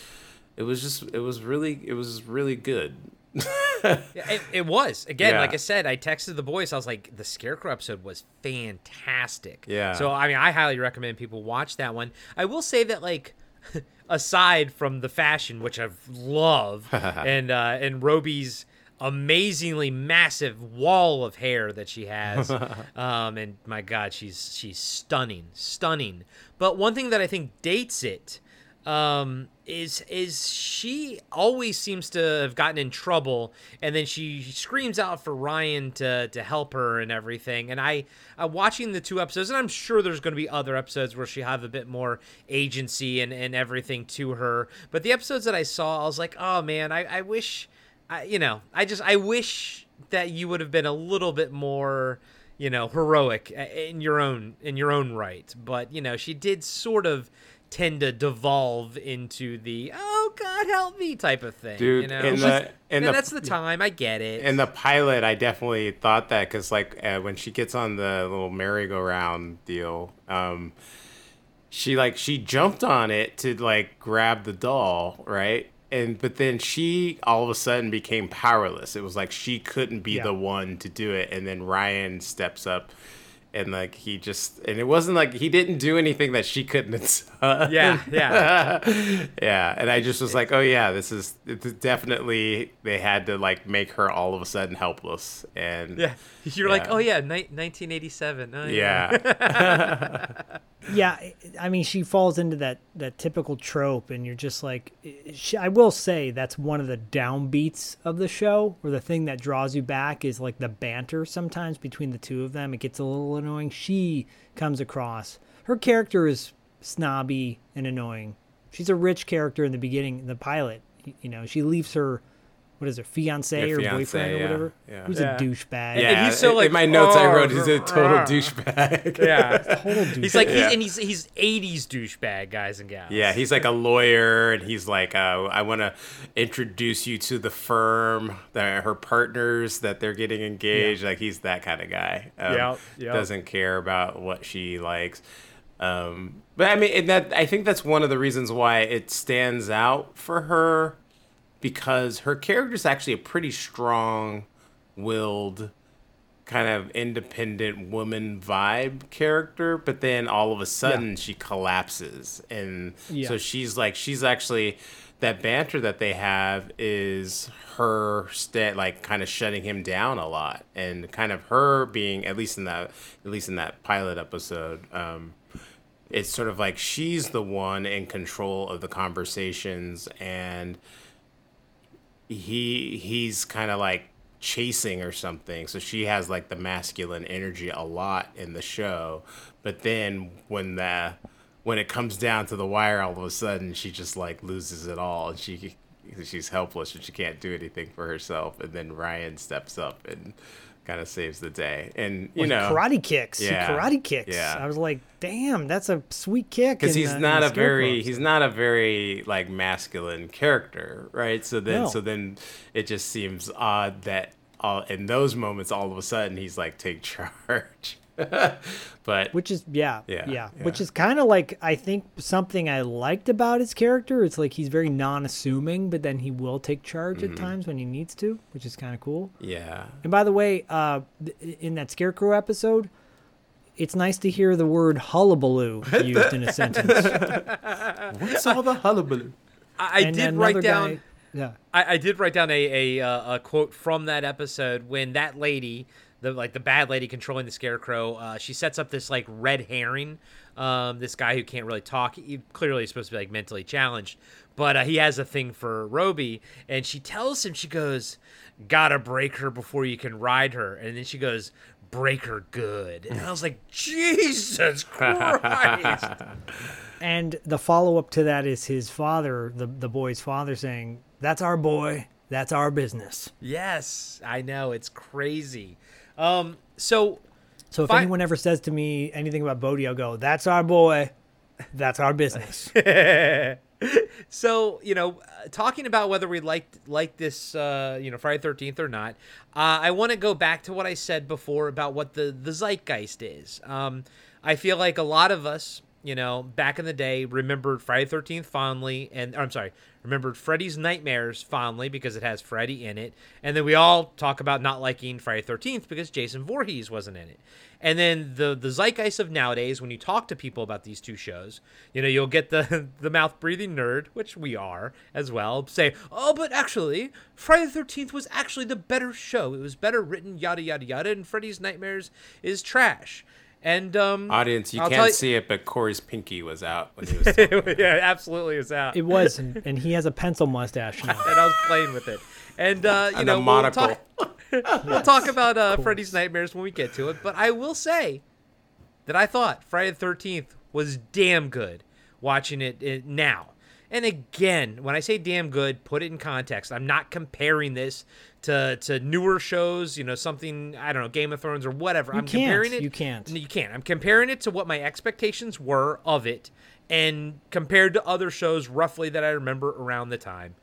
It was just. It was really. It was really good. Yeah, it, it was. Again, Yeah. like I said, I texted the boys. I was like, the Scarecrow episode was fantastic. Yeah. So, I mean, I highly recommend people watch that one. I will say that, like, aside from the fashion, which I love, and uh, and Robey's amazingly massive wall of hair that she has, um, and my God, she's she's stunning, stunning. But one thing that I think dates it um is is she always seems to have gotten in trouble and then she screams out for Ryan to to help her and everything. And I uh, watching the two episodes and I'm sure there's going to be other episodes where she have a bit more agency and and everything to her. But the episodes that I saw I was like oh man I I wish I you know I just I wish that you would have been a little bit more you know heroic uh, in your own in your own right. But you know she did sort of tend to devolve into the oh god help me type of thing Dude, you know in the- in and the- that's the time i get it In the pilot, I definitely thought that because, like, uh, when she gets on the little merry-go-round deal, um, she like she jumped on it to like grab the doll, right? And but then she all of a sudden became powerless. It was like she couldn't be Yeah. the one to do it, and then Ryan steps up. And like he just, and it wasn't like he didn't do anything that she couldn't have yeah yeah. Yeah, and I just was like, oh yeah, this is it's definitely they had to like make her all of a sudden helpless, and yeah. You're like oh yeah ni- 1987 oh, yeah, yeah. I- i mean she falls into that that typical trope and you're just like she, i will say that's one of the downbeats of the show where the thing that draws you back is like the banter sometimes between the two of them. It gets a little annoying she comes across. Her character is snobby and annoying. She's a rich character in the beginning in the pilot you know she leaves her what is it fiance Yeah, or fiancé, boyfriend or whatever yeah. who's Yeah. a douchebag yeah. he's so, like, in my notes, I wrote he's a "Oh, total rah." douchebag. yeah total douchebag he's like Yeah. he's, and he's he's 80s douchebag guys and gals Yeah, he's like a lawyer, and he's like, uh, I want to introduce you to the firm, that her partners that they're getting engaged. Like he's that kind of guy. Um, Yep, yep. Doesn't care about what she likes. Um, but I mean, and that I think that's one of the reasons why it stands out for her, because her character is actually a pretty strong-willed kind of independent woman vibe character, but then all of a sudden she collapses. And Yeah. so she's like, she's actually, that banter that they have is her sta like kind of shutting him down a lot and kind of her being at least in that at least in that pilot episode um it's sort of like she's the one in control of the conversations and he he's kind of like chasing or something. So she has like the masculine energy a lot in the show. But then when the when it comes down to the wire all of a sudden she just like loses it all and she she's helpless and she can't do anything for herself, and then Ryan steps up and kind of saves the day. And you With know, karate kicks. Yeah. karate kicks. Yeah. I was like, damn, that's a sweet kick. because he's the- not a very he's not a very like masculine character right so then No. so then it just seems odd that all in those moments all of a sudden he's like take charge but which is yeah, Yeah, yeah, yeah. which is kind of like I think something I liked about his character. It's like he's very non-assuming, but then he will take charge Mm-hmm. at times when he needs to, which is kind of cool. yeah And by the way, uh, th- in that Scarecrow episode, it's nice to hear the word hullabaloo used in a sentence. what's all the hullabaloo I, I did write down. guy- yeah. I, I did write down a a, uh, a quote from that episode when that lady, the like the bad lady controlling the scarecrow, uh, she sets up this like red herring. Um, this guy who can't really talk, he clearly is supposed to be like mentally challenged, but uh, he has a thing for Robey, and she tells him she goes, "Gotta break her before you can ride her," and then she goes. Break her good, and I was like, Jesus Christ! And the follow up to that is his father, the the boy's father, saying, "That's our boy. That's our business." yes, I know it's crazy. Um, so So if anyone ever says to me anything about Bodhi, I'll go, "That's our boy. That's our business." so you know talking about whether we liked like this uh you know friday 13th or not uh, i want to go back to what i said before about what the the zeitgeist is um i feel like a lot of us you know back in the day remembered friday 13th fondly and i'm sorry remembered freddy's nightmares fondly because it has freddy in it and then we all talk about not liking friday 13th because jason Voorhees wasn't in it and then the the zeitgeist of nowadays, when you talk to people about these two shows, you know, you'll get the the mouth breathing nerd, which we are as well, say, "Oh, but actually, Friday the Thirteenth was actually the better show. It was better written, yada yada yada, and Freddy's Nightmares is trash." And um, audience you I'll can't you- see it but corey's pinky was out when he was talking. yeah, absolutely, is out. it was, and, and he has a pencil mustache now. and I was playing with it. And uh, you And know, a we'll talk, we'll talk about uh, Freddy's Nightmares when we get to it. But I will say that I thought Friday the Thirteenth was damn good. Watching it, it now, and again, when I say damn good, put it in context. I'm not comparing this to to newer shows. You know, something I don't know, Game of Thrones or whatever. I'm can't. comparing it. You can't. You can't. I'm comparing it to what my expectations were of it, and compared to other shows roughly that I remember around the time.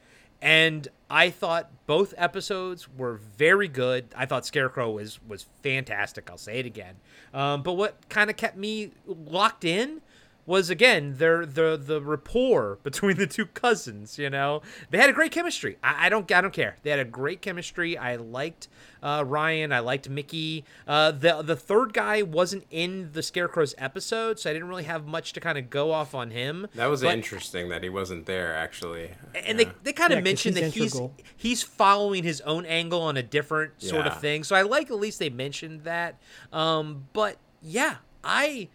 And I thought both episodes were very good. I thought Scarecrow was was fantastic. I'll say it again. Um, but what kind of kept me locked in was again their the the rapport between the two cousins. You know, they had a great chemistry. I, I don't I don't care. They had a great chemistry. I liked uh, Ryan. I liked Mickey. Uh, the the third guy wasn't in the Scarecrow's episode, so I didn't really have much to kind of go off on him. that was But- interesting that he wasn't there actually and they, they kind of Yeah, 'cause mentioned he's that he's he's following his own angle on a different sort Yeah. of thing. So I like at least they mentioned that. Um, but yeah, I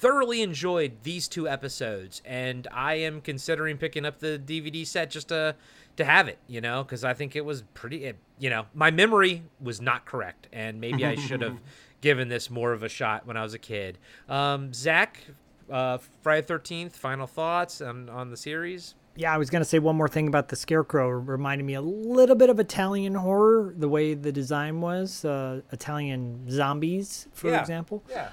thoroughly enjoyed these two episodes, and I am considering picking up the DVD set just to to have it. You know, because I think it was pretty. It, you know, my memory was not correct, and maybe I should have given this more of a shot when I was a kid. Um, Zak. Uh, Friday Thirteenth. Final thoughts on, on the series? Yeah, I was gonna say one more thing about the Scarecrow. It reminded me a little bit of Italian horror, the way the design was, uh, Italian zombies, for Yeah. example. Yeah.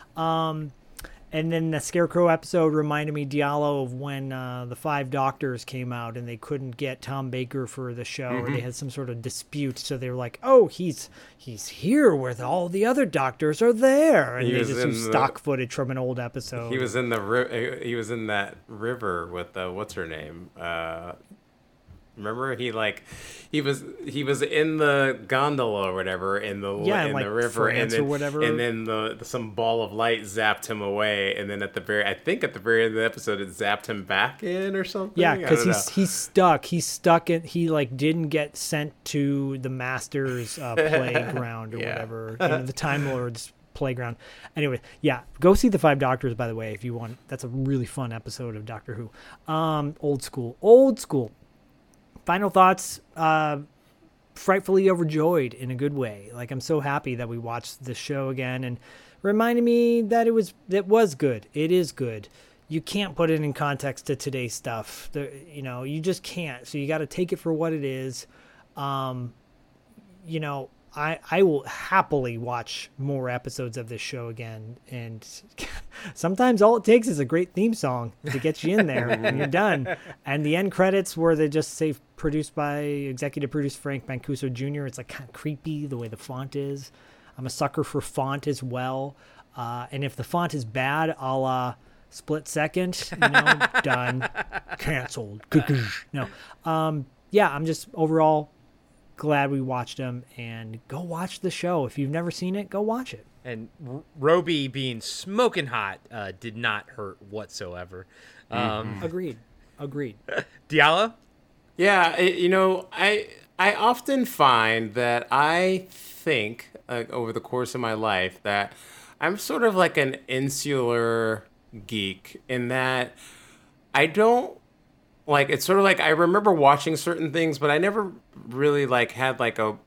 And then the Scarecrow episode reminded me, Diallo, of when uh, the Five Doctors came out and they couldn't get Tom Baker for the show, Mm-hmm. they had some sort of dispute. So they were like, "Oh, he's he's here where all the other doctors are there," and He they just used the- stock footage from an old episode. He was in the ri- he was in that river with uh, what's her name? Uh, remember he like he was he was in the gondola or whatever in the Yeah, in like, the river and France or then whatever. and then the some ball of light zapped him away and then at the very I think at the very end of the episode it zapped him back in or something. Yeah, because he's know. he's stuck. He's stuck in. He like didn't get sent to the Master's uh, playground or Yeah. whatever. You know, the Time Lords playground. Anyway, yeah, go see the Five Doctors. By the way, if you want, that's a really fun episode of Doctor Who. Um, old school, old school. Final thoughts. Uh, frightfully overjoyed in a good way. Like I'm so happy that we watched the show again and reminded me that it was it was good. It is good. you can't put it in context to today's stuff. You know, you just can't. So you got to take it for what it is. Um, you know, I I will happily watch more episodes of this show again. And sometimes all it takes is a great theme song to get you in there, and you're done. And the end credits where they just say produced by executive producer Frank Mancuso Jr. It's like kind of creepy the way the font is. I'm a sucker for font as well. Uh, and if the font is bad, I'll uh, split second, you know, done, canceled. no, um, yeah, I'm just overall glad we watched them and go watch the show. If you've never seen it, go watch it. And R- Robey being smoking hot uh, did not hurt whatsoever. Um, Agreed. Agreed. Diallo? Yeah, it, you know, I I often find that I think uh, over the course of my life that I'm sort of like an insular geek in that I don't like it's sort of like I remember watching certain things, but I never really like had like a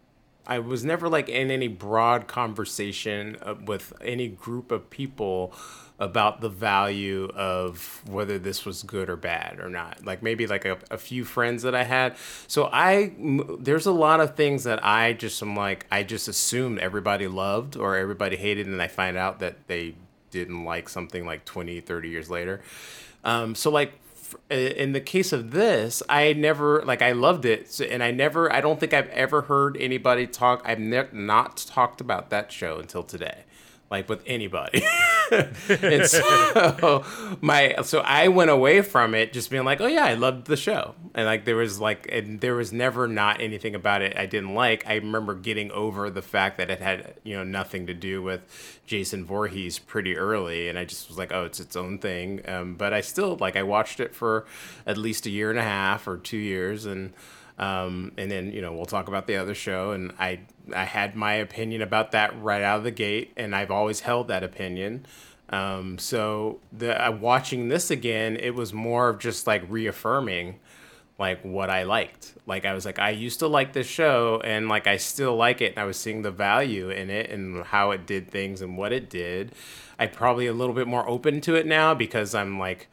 I was never like in any broad conversation uh, with any group of people about the value of whether this was good or bad or not. Like maybe like a, a few friends that I had. So I there's a lot of things that I just am like I just assumed everybody loved or everybody hated and I find out that they didn't like something like 20 30 years later. Um, so like in the case of this, I never like I loved it, so, and I never I don't think I've ever heard anybody talk. I've ne- not talked about that show until today, like with anybody. and so my so I went away from it just being like, oh yeah, I loved the show, and like there was like and there was never not anything about it I didn't like. I remember getting over the fact that it had you know nothing to do with Jason Voorhees pretty early, and I just was like, oh, it's its own thing. Um, but I still like I watched it for at least a year and a half or two years, and um, and then you know we'll talk about the other show, and I I had my opinion about that right out of the gate, and I've always held that opinion. Um, so the uh, watching this again, it was more of just like reaffirming like what I liked. Like I was like I used to like this show and like I still like it and I was seeing the value in it and how it did things and what it did. I probably a little bit more open to it now because I'm like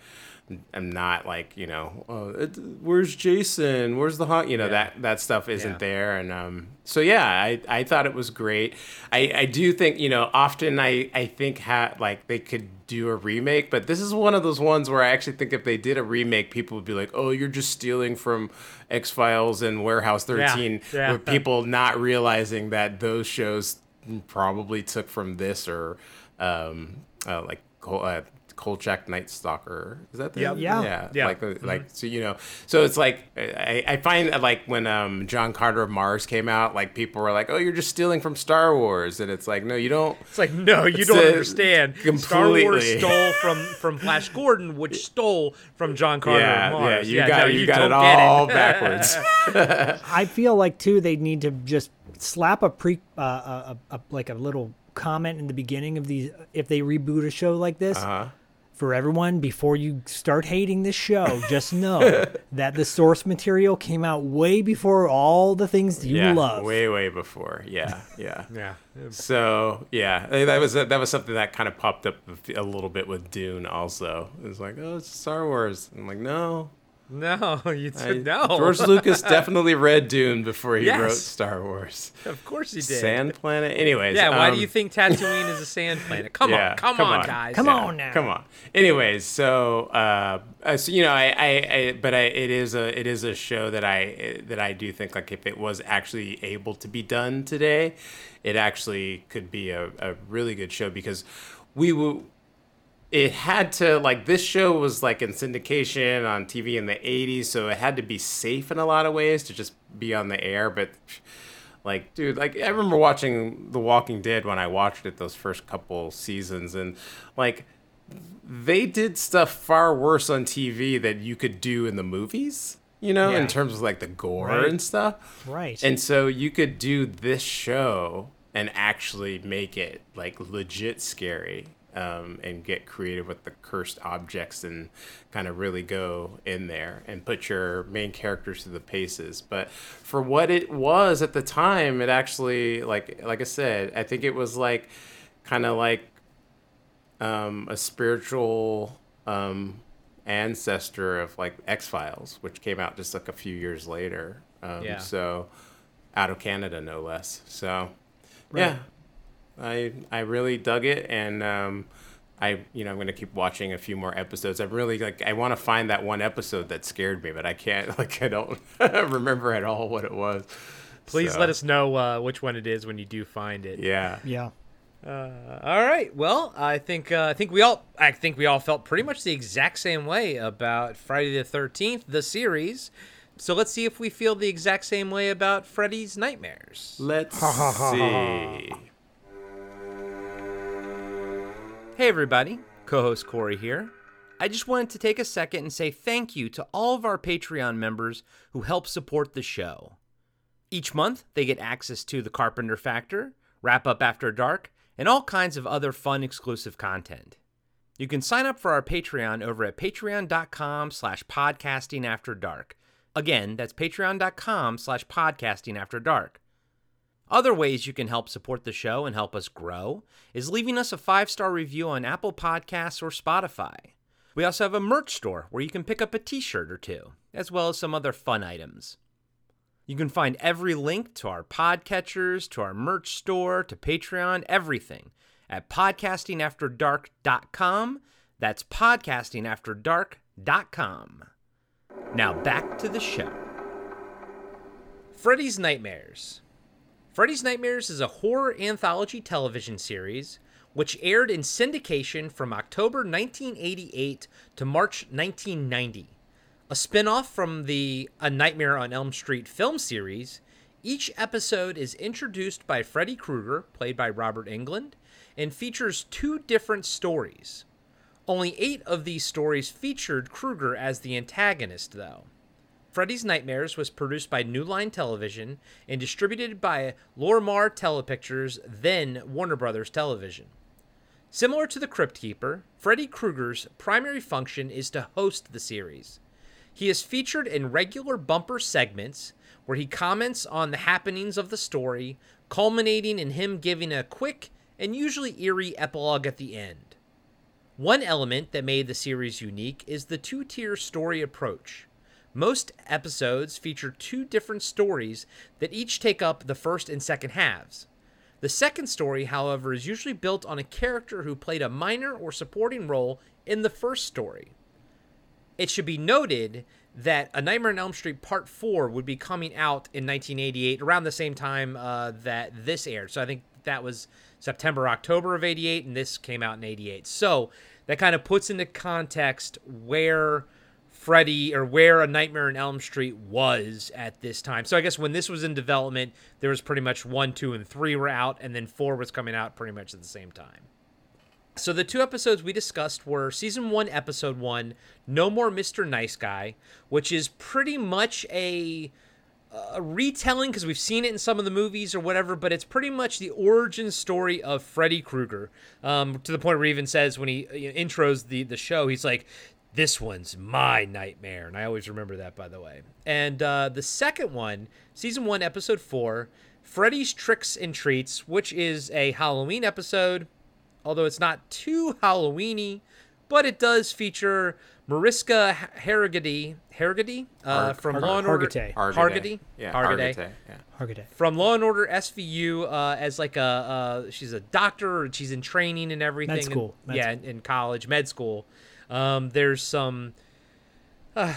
I'm not like you know, oh, it, where's Jason? Where's the hot? You know that that stuff isn't Yeah. there, and um, so yeah, I, I thought it was great. I, I do think you know often I I think ha- like they could do a remake, but this is one of those ones where I actually think if they did a remake, people would be like, oh, you're just stealing from X Files and Warehouse 13, yeah. with people not realizing that those shows probably took from this or um, uh, like. Uh, Kolchak Night Stalker is that the Yep. Yeah. yeah Yeah. like uh, like so you know so it's like I, I find that like when um John Carter of Mars came out like people were like oh you're just stealing from Star Wars and it's like no you don't It's like, no, you don't a- understand. Star Wars stole from, from Flash Gordon, which stole from John Carter yeah of Mars. yeah you got no, you, got it don't get all backwards I feel like too they need to just slap a pre uh, a, a, a like a little comment in the beginning of these if they reboot a show like this uh-huh for everyone before you start hating this show just know that the source material came out way before all the things you yeah love way way before yeah yeah Yeah. So yeah, that was that was something that kind of popped up a little bit with Dune. Also, it was like, oh, it's Star Wars. I'm like, no, No, you I- t- no. George Lucas definitely read Dune before he Yes. wrote Star Wars. of course he did. Sand Planet. Anyways, Yeah, why do um, you think Tatooine is a sand planet? Come yeah, on, come, come on, on. guys. Come Yeah, on now. Come on. Anyways, so uh, uh, so you know, I, I, I but I, it is a, it is a show that I, that I do think like if it was actually able to be done today, it actually could be a, a really good show because we will. It had to like this show was like in syndication on TV in the '80s, so it had to be safe in a lot of ways to just be on the air, but. Like, dude, like I remember watching The Walking Dead when I watched it those first couple seasons, and like they did stuff far worse on TV that you could do in the movies, you know, Yeah. in terms of like the gore Right. and stuff. right And so you could do this show and actually make it like legit scary um, and get creative with the cursed objects and kind of really go in there and put your main characters through the paces. But for what it was at the time, it actually like like I said, I think it was like kind of like um, a spiritual um, ancestor of like X Files, which came out just like a few years later. Um, Yeah. So out of Canada, no less. So yeah, I I really dug it, and um, I you know I'm gonna keep watching a few more episodes. I really like I want to find that one episode that scared me, but I can't like I don't remember at all what it was. Please So, let us know uh, which one it is when you do find it. Yeah. Yeah. Uh, all right. Well, I think uh, I think we all I think we all felt pretty much the exact same way about Friday the Thirteenth, the series. So let's see if we feel the exact same way about Freddy's Nightmares. Let's see. Hey, everybody. Co host Corey here. I just wanted to take a second and say thank you to all of our Patreon members who help support the show. Each month, they get access to The Carpenter Factor, Wrap Up After Dark, and all kinds of other fun exclusive content. You can sign up for our Patreon over at patreon.com slash podcasting after dark. Again, that's patreon.com slash podcasting after dark. Other ways you can help support the show and help us grow is leaving us a five star review on Apple Podcasts or Spotify. We also have a merch store where you can pick up a t shirt or two, as well as some other fun items. You can find every link to our podcatchers, to our merch store, to Patreon, everything at podcastingafterdark.com. That's podcastingafterdark.com. Now back to the show. Freddy's Nightmares. Freddy's Nightmares is a horror anthology television series which aired in syndication from October 1988 to March 1990. A spin off from the A Nightmare on Elm Street film series, each episode is introduced by Freddy Krueger, played by Robert Englund, and features two different stories. Only eight of these stories featured Krueger as the antagonist, though. Freddy's Nightmares was produced by New Line Television and distributed by Lorimar Telepictures, then Warner Brothers Television. Similar to the Crypt Keeper, Freddy Krueger's primary function is to host the series. He is featured in regular bumper segments where he comments on the happenings of the story, culminating in him giving a quick and usually eerie epilogue at the end. One element that made the series unique is the two tier story approach. Most episodes feature two different stories that each take up the first and second halves. The second story, however, is usually built on a character who played a minor or supporting role in the first story. It should be noted that A Nightmare on Elm Street Part 4 would be coming out in 1988, around the same time uh, that this aired. So I think that was September, October of 88, and this came out in 88. So that kind of puts into context where Freddy or where A Nightmare on Elm Street was at this time. So I guess when this was in development, there was pretty much one, two, and three were out, and then four was coming out pretty much at the same time. So the two episodes we discussed were season one, episode one, No More Mr. Nice Guy, which is pretty much a, a retelling because we've seen it in some of the movies or whatever, but it's pretty much the origin story of Freddy Krueger. Um, to the point where he even says when he you know, intros the the show, he's like, "This one's my nightmare," and I always remember that, by the way. And uh, the second one, season one, episode four, Freddy's Tricks and Treats, which is a Halloween episode although it's not too Halloweeny, but it does feature Mariska Hargitay, Hargitay uh, Har- from Har- Law and Order. Hargitay. Hargitay. Yeah, Hargitay. Hargitay. Yeah. Hargitay. From Law and Order SVU uh, as like a uh, she's a doctor and she's in training and everything. Med school. And- Med yeah, in, in college, med school. Um, there's some. Uh,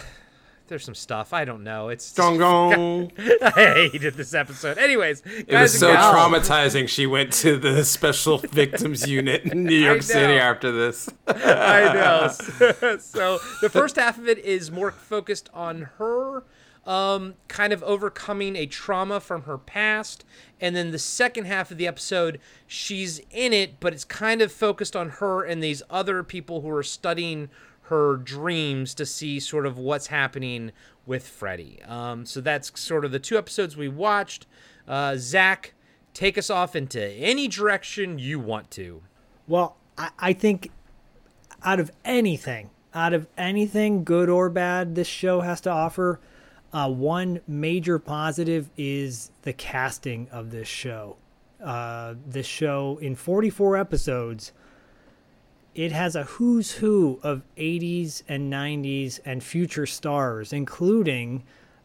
there's some stuff I don't know. It's Gong gong. I hated this episode. Anyways, It was so gals, traumatizing. She went to the special victims unit in New York City after this. I know. so the first half of it is more focused on her um, kind of overcoming a trauma from her past. And then the second half of the episode, she's in it, but it's kind of focused on her and these other people who are studying her dreams to see sort of what's happening with Freddy. Um, so that's sort of the two episodes we watched. Uh, Zak, take us off into any direction you want to. Well, I, I think out of anything, out of anything, good or bad, this show has to offer, uh, one major positive is the casting of this show. Uh, this show in 44 episodes it has a who's who of 80s and 90s and future stars, including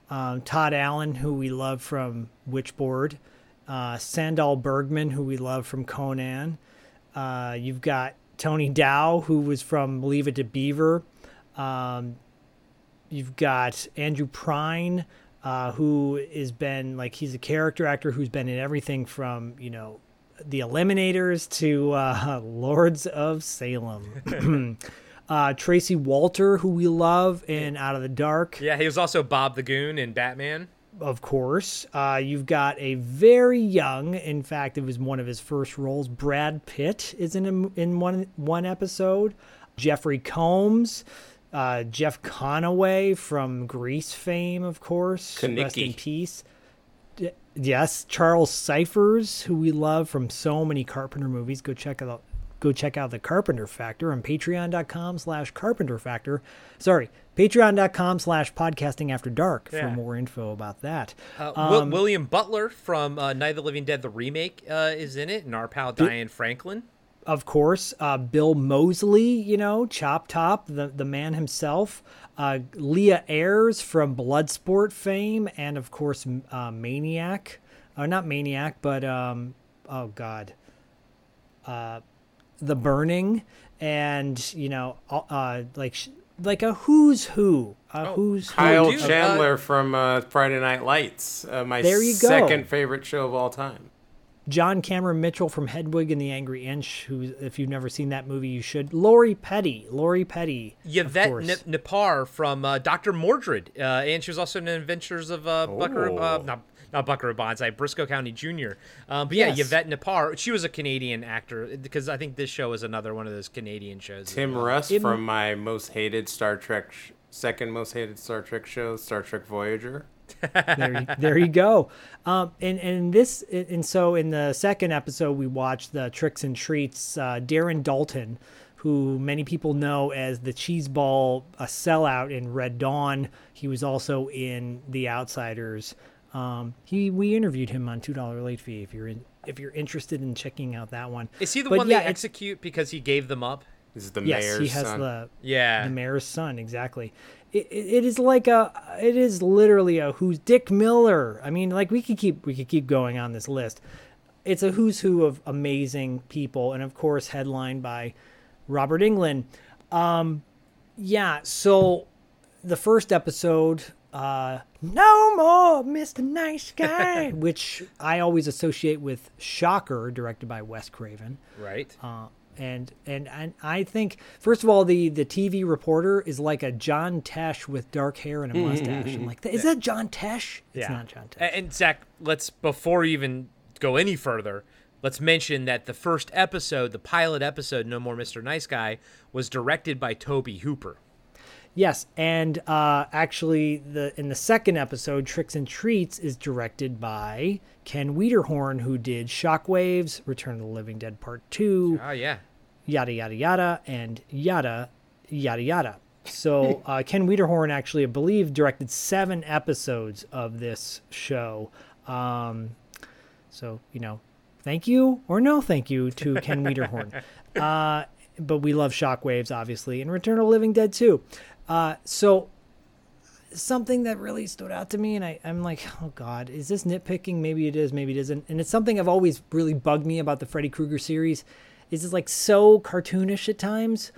um, Todd Allen, who we love from Witchboard, uh, Sandahl Bergman, who we love from Conan. Uh, you've got Tony Dow, who was from Leave It to Beaver. Um, you've got Andrew Prine, uh, who has been like he's a character actor who's been in everything from you know the Eliminators to uh, Lords of Salem. uh, Tracy Walter, who we love in Out of the Dark, Yeah, he was also Bob the Goon in Batman. of course. Uh, you've got a very young, in fact, it was one of his first roles. Brad Pitt is in a, in one one episode. Jeffrey Combs, uh, Jeff Conaway from Grease fame, of course. Rest in peace. D- Yes, Charles Cyphers, who we love from so many Carpenter movies. Go check out go check out the Carpenter Factor on patreon.com slash carpenter factor. Sorry, patreon.com slash podcasting after dark Yeah. for more info about that. Uh, Um, William Butler from uh, Night of the Living Dead, the remake, uh, is in it, and our pal Diane Franklin. Of course, uh, Bill Moseley, you know, Chop Top, the, the man himself, uh, Leah Ayres from Bloodsport fame, and of course, uh, Maniac, uh, not Maniac, but um, oh god, uh, The Burning, and you know, uh, uh, like like a who's who, a who's who. Kyle dude, uh, Chandler from uh, Friday Night Lights, uh, my There you go. second favorite show of all time. John Cameron Mitchell from Hedwig and the Angry Inch, who, if you've never seen that movie, you should. Lori Petty, Lori Petty, Yvette course. N- Nipar from uh, Dr. Mordrid, uh, and she was also in Adventures of uh, Buckaroo, uh, Oh. not, not Buckaroo Banzai, Brisco County Jr. Um, but yeah, Yes. Yvette Nipar, she was a Canadian actor because I think this show is another one of those Canadian shows. as Tim well. Russ It- from my most hated Star Trek, sh- second most hated Star Trek show, Star Trek Voyager. There, you, there you go. Um, and and this and so in the second episode we watched the tricks and treats. Uh, Darren Dalton, who many people know as the cheeseball a sellout in Red Dawn. He was also in The Outsiders. Um, he we interviewed him on two dollar late fee. If you're in, if you're interested in checking out that one, Is he the But one yeah, they execute because he gave them up? This is the Yes, mayor's he has son. the Yeah. the mayor's son exactly it, it, is like a it is literally a who's dick miller. I mean like we could keep we could keep going on this list. It's a who's who of amazing people and of course headlined by robert englund um yeah so the first episode uh no more mr nice guy which i always associate with shocker directed by wes craven. Right. uh, and and and I think first of all the the TV reporter is like a John Tesh with dark hair and a mustache. I'm like, is that John Tesh? It's not John Tesh. And Zak, let's before we even go any further, let's mention that the first episode, the pilot episode, No More Mr. Nice Guy, was directed by Tobe Hooper. Yes, and uh, actually, the in the second episode, Tricks and Treats is directed by Ken Wiederhorn, who did Shockwaves, Return of the Living Dead Part Two, Oh yeah. yada yada yada, and yada yada yada. So uh, Ken Wiederhorn actually, I believe, directed seven episodes of this show. Um, so you know, thank you or no thank you to Ken Wiederhorn. Uh, but we love Shockwaves, obviously, and Return of the Living Dead too. Uh, so something that really stood out to me, and I, I'm like, oh God, is this nitpicking? Maybe it is, maybe it isn't. And it's something I've always really bugged me about the Freddy Krueger series. Is it's like so cartoonish at times,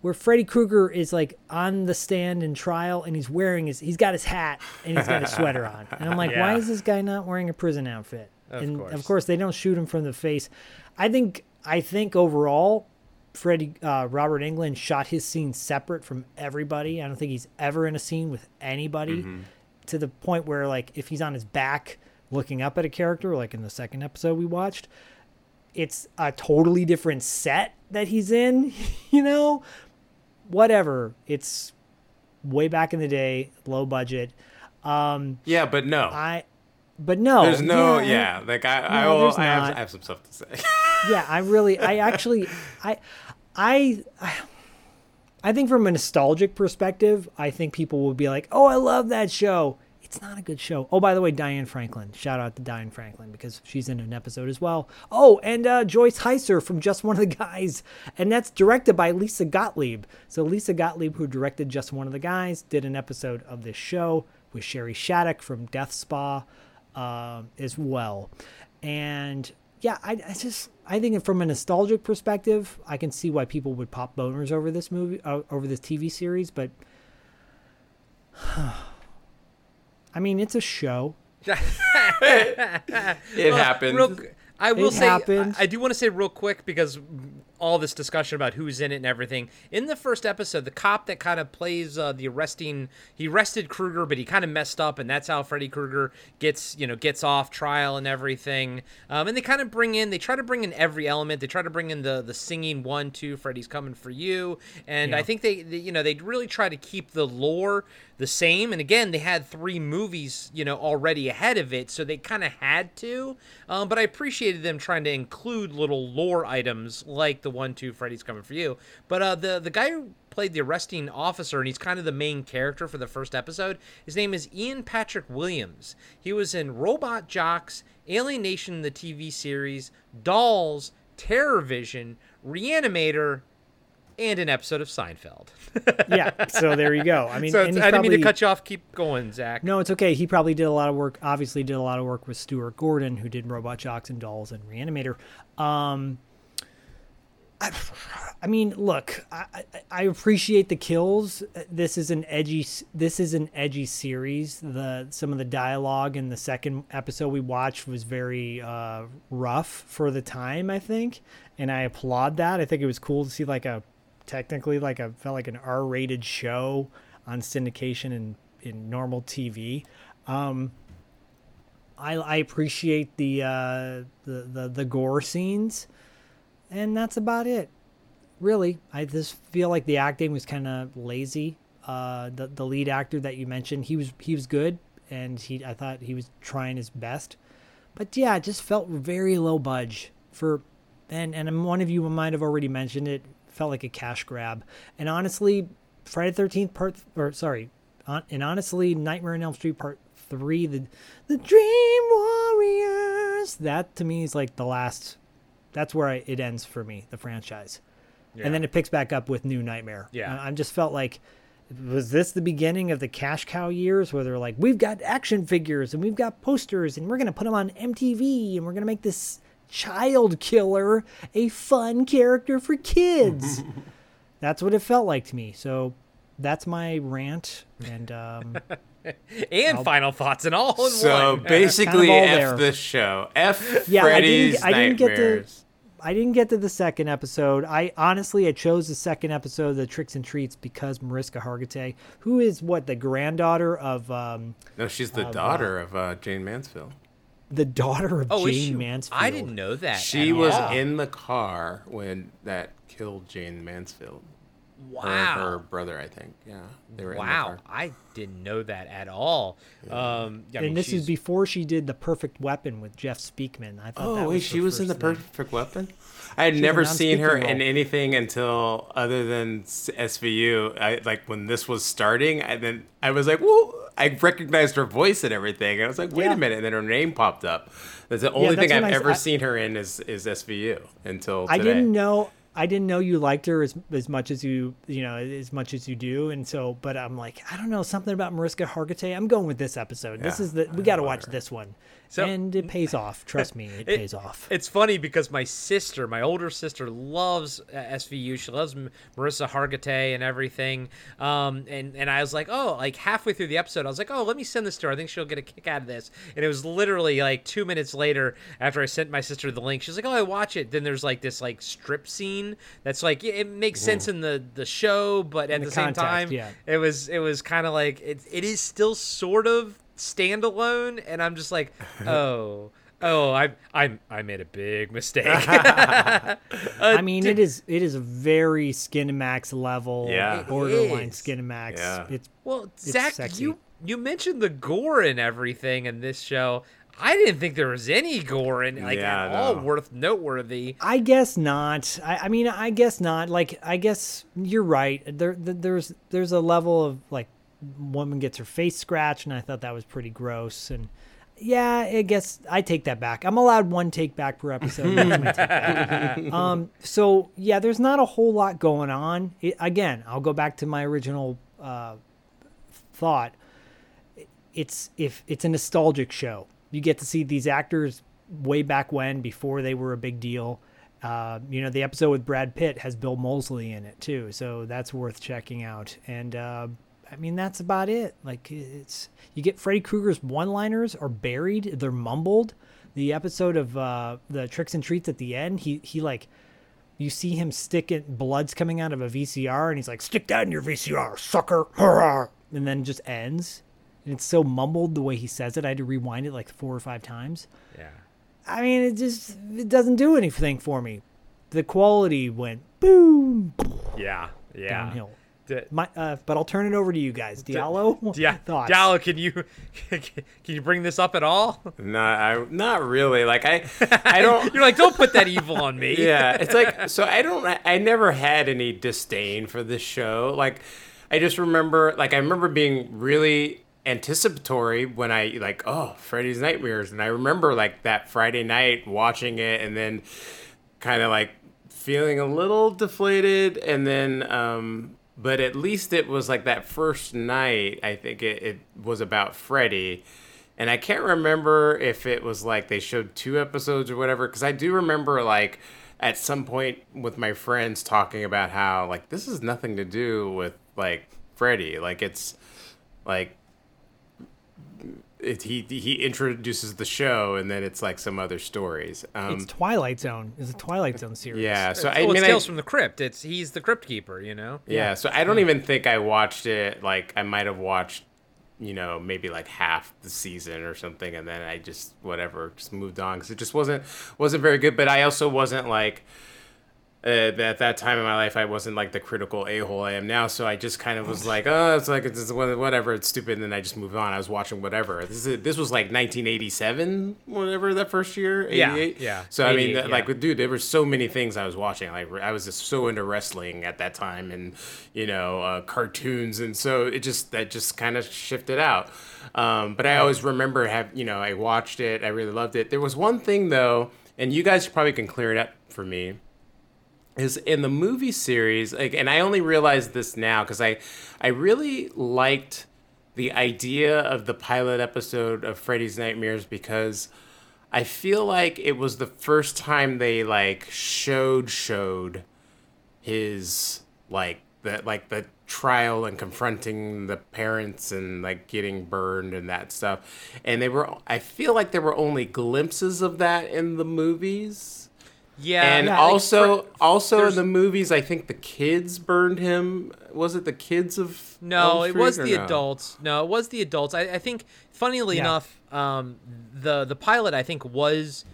where Freddy Krueger is like on the stand in trial, and he's wearing his, he's got his hat and he's got a sweater on, and I'm like, why is this guy not wearing a prison outfit? Of and course. of course, they don't shoot him from the face. I think, I think overall, Freddy uh, Robert Englund shot his scene separate from everybody. I don't think he's ever in a scene with anybody to the point where like if he's on his back looking up at a character, like in the second episode we watched, it's a totally different set that he's in. You know, whatever. It's way back in the day, low budget. Um, Yeah, but no. I, but no, There's no, I- yeah. Like I, I, will, I, have. I have some stuff to say. yeah i really i actually i i i think from a nostalgic perspective i think people will be like oh i love that show it's not a good show. Oh, by the way, Diane Franklin. Shout out to Diane Franklin because she's in an episode as well. Oh, and uh, Joyce Hyser from Just One of the Guys, and that's directed by Lisa Gottlieb. So Lisa Gottlieb, who directed Just One of the Guys, did an episode of this show with Shari Shattuck from Death Spa uh, as well. And yeah, I, I, just I think from a nostalgic perspective, I can see why people would pop boners over this movie, uh, over this TV series. But I mean, it's a show. it happened. Real, I will It say, happened. I, I do want to say real quick because all this discussion about who's in it and everything. In the first episode, the cop that kind of plays uh, the arresting, he arrested Krueger, but he kind of messed up, and that's how Freddy Krueger gets, you know, gets off trial and everything. Um, and they kind of bring in, they try to bring in every element. They try to bring in the the singing one, two, Freddy's coming for you, and I think they, they, you know, they really try to keep the lore the same. And again, they had three movies, you know, already ahead of it, so they kind of had to. Um, but I appreciated them trying to include little lore items like the one, two, Freddy's coming for you. But uh, the the guy who played the arresting officer, and he's kind of the main character for the first episode. His name is Ian Patrick Williams. He was in Robot Jox, Alien Nation, the TV series, Dolls, Terror Vision, Reanimator, and an episode of Seinfeld. yeah, so there you go. I mean, so and it's- he's I didn't mean to cut you off. Keep going, Zak. No, it's okay. He probably did a lot of work. Obviously, did a lot of work with Stuart Gordon, who did Robot Jox and Dolls and Reanimator. Um, I, I mean, look, I, I, I appreciate the kills. This is an edgy. This is an edgy series. The some of the dialogue in the second episode we watched was very uh, rough for the time, I think, and I applaud that. I think it was cool to see like a technically like a felt like an R-rated show on syndication and in normal TV. Um, I, I appreciate the, uh, the the the gore scenes, and that's about it. Really, I just feel like the acting was kind of lazy. Uh, the the lead actor that you mentioned, he was he was good, and he I thought he was trying his best, but yeah, it just felt very low budge for, and and one of you might have already mentioned it. Felt like a cash grab, and honestly, Friday Thirteenth Part or sorry, on, and honestly, Nightmare on Elm Street Part Three, the the Dream Warriors. That to me is like the last. That's where I, it ends for me, the franchise, and then it picks back up with New Nightmare. Yeah. I, I just felt like. Was this the beginning of the cash cow years where they're like, we've got action figures and we've got posters and we're going to put them on MTV and we're going to make this child killer a fun character for kids? that's what it felt like to me. So that's my rant. And um, and final thoughts and all in So one. basically, all F there. this show. F Yeah, I didn't Freddy's get- I didn't get to- Nightmares. I didn't get to the second episode. I honestly, I chose the second episode of the Tricks and Treats because Mariska Hargitay, who is what the granddaughter of um, No, she's the daughter of uh, Jayne Mansfield. The daughter of oh, Jane she? Mansfield. I didn't know that. She was all. in the car when that killed Jayne Mansfield. Wow. her brother, I think. Yeah, they were in the Wow, car. I didn't know that at all. Um, I mean, and this she's- is before she did the Perfect Weapon with Jeff Speakman. I thought Oh that wait, she was in the thing. Perfect Weapon. I had She's never seen her non-speaking in anything until other than SVU. I like when this was starting. I then I was like, "Whoa!" I recognized her voice and everything. And I was like, "Wait Yeah. a minute!" And then her name popped up. That's the only that's thing I've I ever I- seen her in is is SVU until today. I didn't know. I didn't know you liked her as as much as you you know as much as you do, and so. But I'm like, I don't know something about Mariska Hargitay. I'm going with this episode. This is the we got to watch her. this one, So- and it pays off. Trust me, it, pays off. It's funny because my sister, my older sister, loves uh, SVU. She loves Marissa Hargitay and everything. Um, and and I was like, oh, like halfway through the episode, I was like, oh, let me send this to her. I think she'll get a kick out of this. And it was literally like two minutes later after I sent my sister the link. She's like, oh, I watch it. Then there's like this like strip scene that's like it makes sense in the the show, but at the the, same context, time, yeah. it was it was kind of like it, it is still sort of standalone and i'm just like oh oh i i i made a big mistake uh, I mean, it is it is a very Skin Max level, Yeah. Borderline Skin Skinamax. Yeah. It's well zak sexy. you you mentioned the gore and everything in this show i didn't think there was any gore in like Yeah, at all worth noteworthy I guess not. I, I mean, I guess not. Like, I guess you're right. There, there's, there's a level of like woman gets her face scratched, and I thought that was pretty gross. And yeah, I guess I take that back. I'm allowed one take back per episode. Um, so yeah, there's not a whole lot going on. It, again, I'll go back to my original uh, thought. It's if it's a nostalgic show. You get to see these actors way back when, before they were a big deal. Uh, you know, the episode with Brad Pitt has Bill Moseley in it too, so that's worth checking out. And uh, I mean, that's about it. Like, it's you get Freddy Krueger's one-liners are buried; they're mumbled. The episode of uh, the tricks and treats at the end, he he like, you see him sticking blood's coming out of a VCR, and he's like, "Stick that in your VCR, sucker!" And then just ends. And it's so mumbled the way he says it. I had to rewind it like four or five times. Yeah. I mean, it just it doesn't do anything for me. The quality went boom Yeah. Yeah. downhill. D- My, uh, but I'll turn it over to you guys. Diallo, yeah. thoughts? Diallo, can you can you bring this up at all? Not, I, not really. Like I, I don't. You're like, don't put that evil on me. yeah, it's like so. I don't. I never had any disdain for this show. Like, I just remember. Like, I remember being really anticipatory when I like, oh, Freddy's Nightmares, and I remember like that Friday night watching it, and then kind of like feeling a little deflated, and then. um but at least it was like that first night. I think it, it was about Freddy. And I can't remember if it was like they showed two episodes or whatever, because I do remember like at some point with my friends talking about how like this is nothing to do with like Freddy. Like it's like it, he he introduces the show and then it's like some other stories. Um, It's Twilight Zone. It's a Twilight Zone series. yeah, so So I well, mean, it's I, Tales from the Crypt. It's he's the crypt keeper, you know. Yeah, so I don't even think I watched it. Like I might have watched, you know, maybe like half the season or something, and then I just whatever, just moved on because it just wasn't wasn't very good. But I also wasn't like. Uh, at that time in my life, I wasn't like the critical a hole I am now. So I just kind of was like, oh, it's like it's whatever, it's stupid, and then I just moved on. I was watching whatever. This is this was like 1987, whatever that first year, Yeah, 88. yeah, So I mean, 88, that- like, yeah. dude, there were so many things I was watching. Like, I was just so into wrestling at that time, and you know, uh, cartoons, and so it just that just kind of shifted out. Um, but I always remember have you know I watched it. I really loved it. There was one thing though, and you guys probably can clear it up for me is in the movie series like and i only realized this now because i i really liked the idea of the pilot episode of freddy's nightmares because i feel like it was the first time they like showed showed his like the like the trial and confronting the parents and like getting burned and that stuff. And they were i feel like there were only glimpses of that in the movies Yeah, and Yeah, like also, Fre- also in the movies, I think the kids burned him. Was it the kids of? No, Elm it Street was the no? adults. No, it was the adults. I, I think, funnily Yeah. enough, um, the the pilot I think was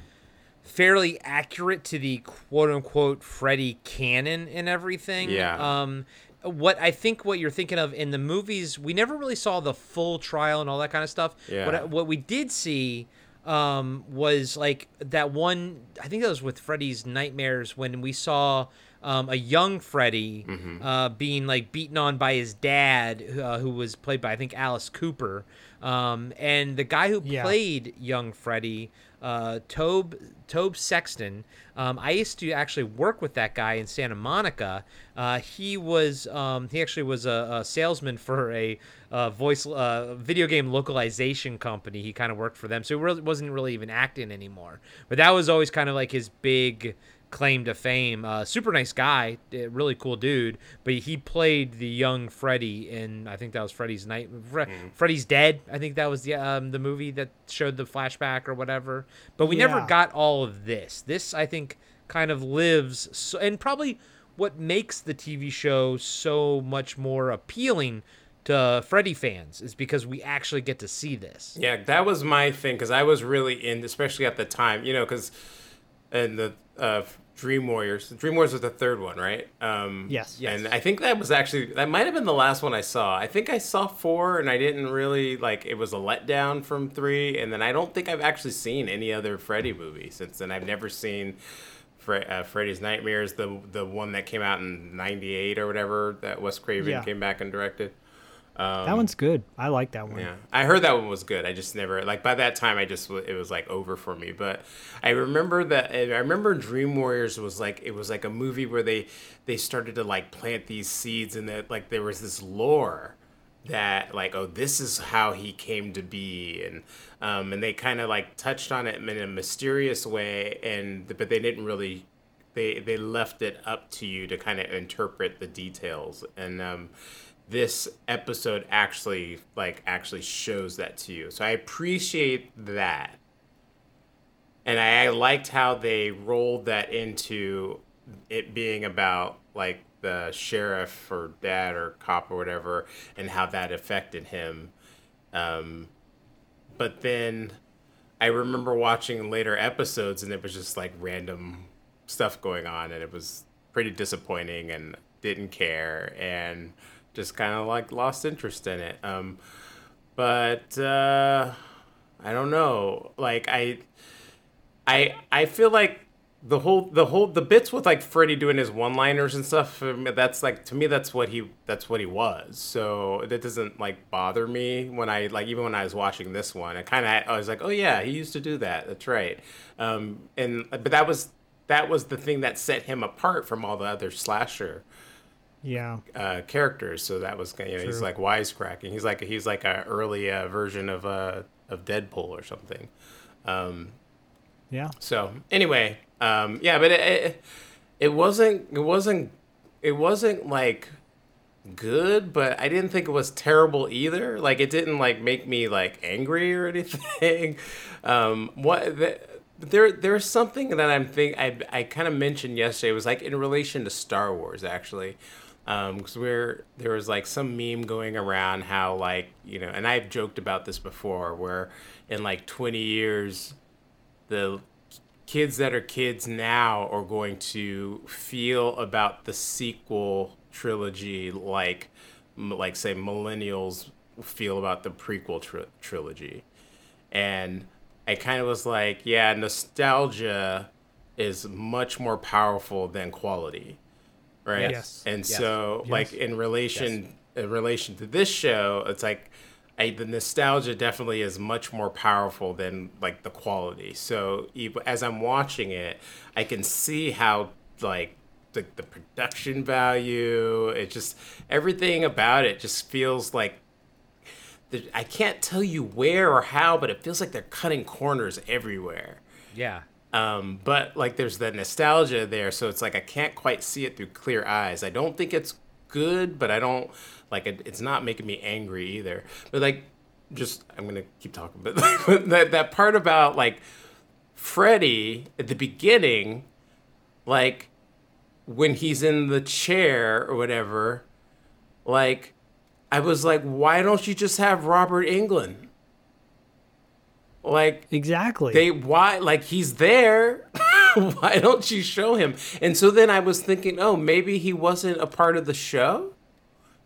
fairly accurate to the quote unquote Freddy canon and everything. Yeah. Um, what I think what you're thinking of in the movies, we never really saw the full trial and all that kind of stuff. Yeah. What I- what we did see um, was like that one. I think that was with Freddy's Nightmares when we saw um, a young Freddy Mm-hmm. uh, being like beaten on by his dad, uh, who was played by I think Alice Cooper, um, and the guy who Yeah. played young Freddy, uh, Tobe Tobe Sexton. Um, I used to actually work with that guy in Santa Monica. Uh, he was um, he actually was a, a salesman for a uh, voice uh, video game localization company. He kind of worked for them, so he really wasn't really even acting anymore. But that was always kind of like his big claim to fame. Uh, super nice guy, uh, really cool dude. But he played the young Freddy in I think that was Freddy's Night. Fre- Freddy's Dead. I think that was the um, the movie that showed the flashback or whatever. But we never got all of this. This I think kind of lives so, and probably what makes the TV show so much more appealing to Freddy fans is because we actually get to see this. Yeah, that was my thing because I was really in, especially at the time, you know, because in the uh, Dream Warriors, Dream Warriors was the third one, right? Um, Yes. Yes. And I think that was actually that might have been the last one I saw. I think I saw four, and I didn't really like. It was a letdown from three, and then I don't think I've actually seen any other Freddy movie since then. I've never seen. Fre- uh, Freddy's Nightmares, the the one that came out in '98 or whatever that Wes Craven Yeah. came back and directed. Um, that one's good. I like that one. yeah, I heard that one was good. I just never like by that time. I just it was like over for me. But I remember that I remember Dream Warriors was like it was like a movie where they they started to like plant these seeds and that like there was this lore that like oh this is how he came to be and um and they kind of like touched on it in a mysterious way and but they didn't really they they left it up to you to kind of interpret the details and um this episode actually like actually shows that to you. So i appreciate that. And i liked how they rolled that into it being about like the sheriff or dad or cop or whatever and how that affected him. Um but then i remember watching later episodes and it was just like random stuff going on and it was pretty disappointing and didn't care. And just kind of like lost interest in it. Um but uh i don't know. Like i i i feel like the whole the whole the bits with like Freddy doing his one liners and stuff um, that's like to me that's what he that's what he was. So that doesn't like bother me when I like even when I was watching this one I kind of I was like oh yeah he used to do that. That's right. Um and but that was that was the thing that set him apart from all the other slasher Yeah. uh, characters. So that was you know he's like wisecracking. He's like he's like an early uh, version of uh, of Deadpool or something. Um, Yeah. so anyway, um, yeah, but it, it it wasn't it wasn't it wasn't like good, but I didn't think it was terrible either. Like it didn't like make me like angry or anything. um, what the, there there's something that I'm think I I kind of mentioned yesterday was like in relation to Star Wars actually. Um, cause we're there was like some meme going around how like you know, and I've joked about this before, where in like 20 years, the kids that are kids now are going to feel about the sequel trilogy like like say millennials feel about the prequel tri- trilogy. And i kind of was like yeah nostalgia is much more powerful than quality right Yes. and Yes. so like in relation in relation to this show it's like I, the nostalgia definitely is much more powerful than like the quality. So as I'm watching it, I can see how like the, the production value, it just everything about it just feels like I can't tell you where or how, but it feels like they're cutting corners everywhere. Yeah. Um, but like there's the nostalgia there, so it's like I can't quite see it through clear eyes. I don't think it's good, but I don't like it, it's not making me angry either. But like, just I'm gonna keep talking, but like, that that part about like Freddy at the beginning, like when he's in the chair or whatever, like I was like, why don't you just have Robert Englund? Like Exactly. they why like he's there. Why don't you show him? And so then i was thinking oh maybe he wasn't a part of the show?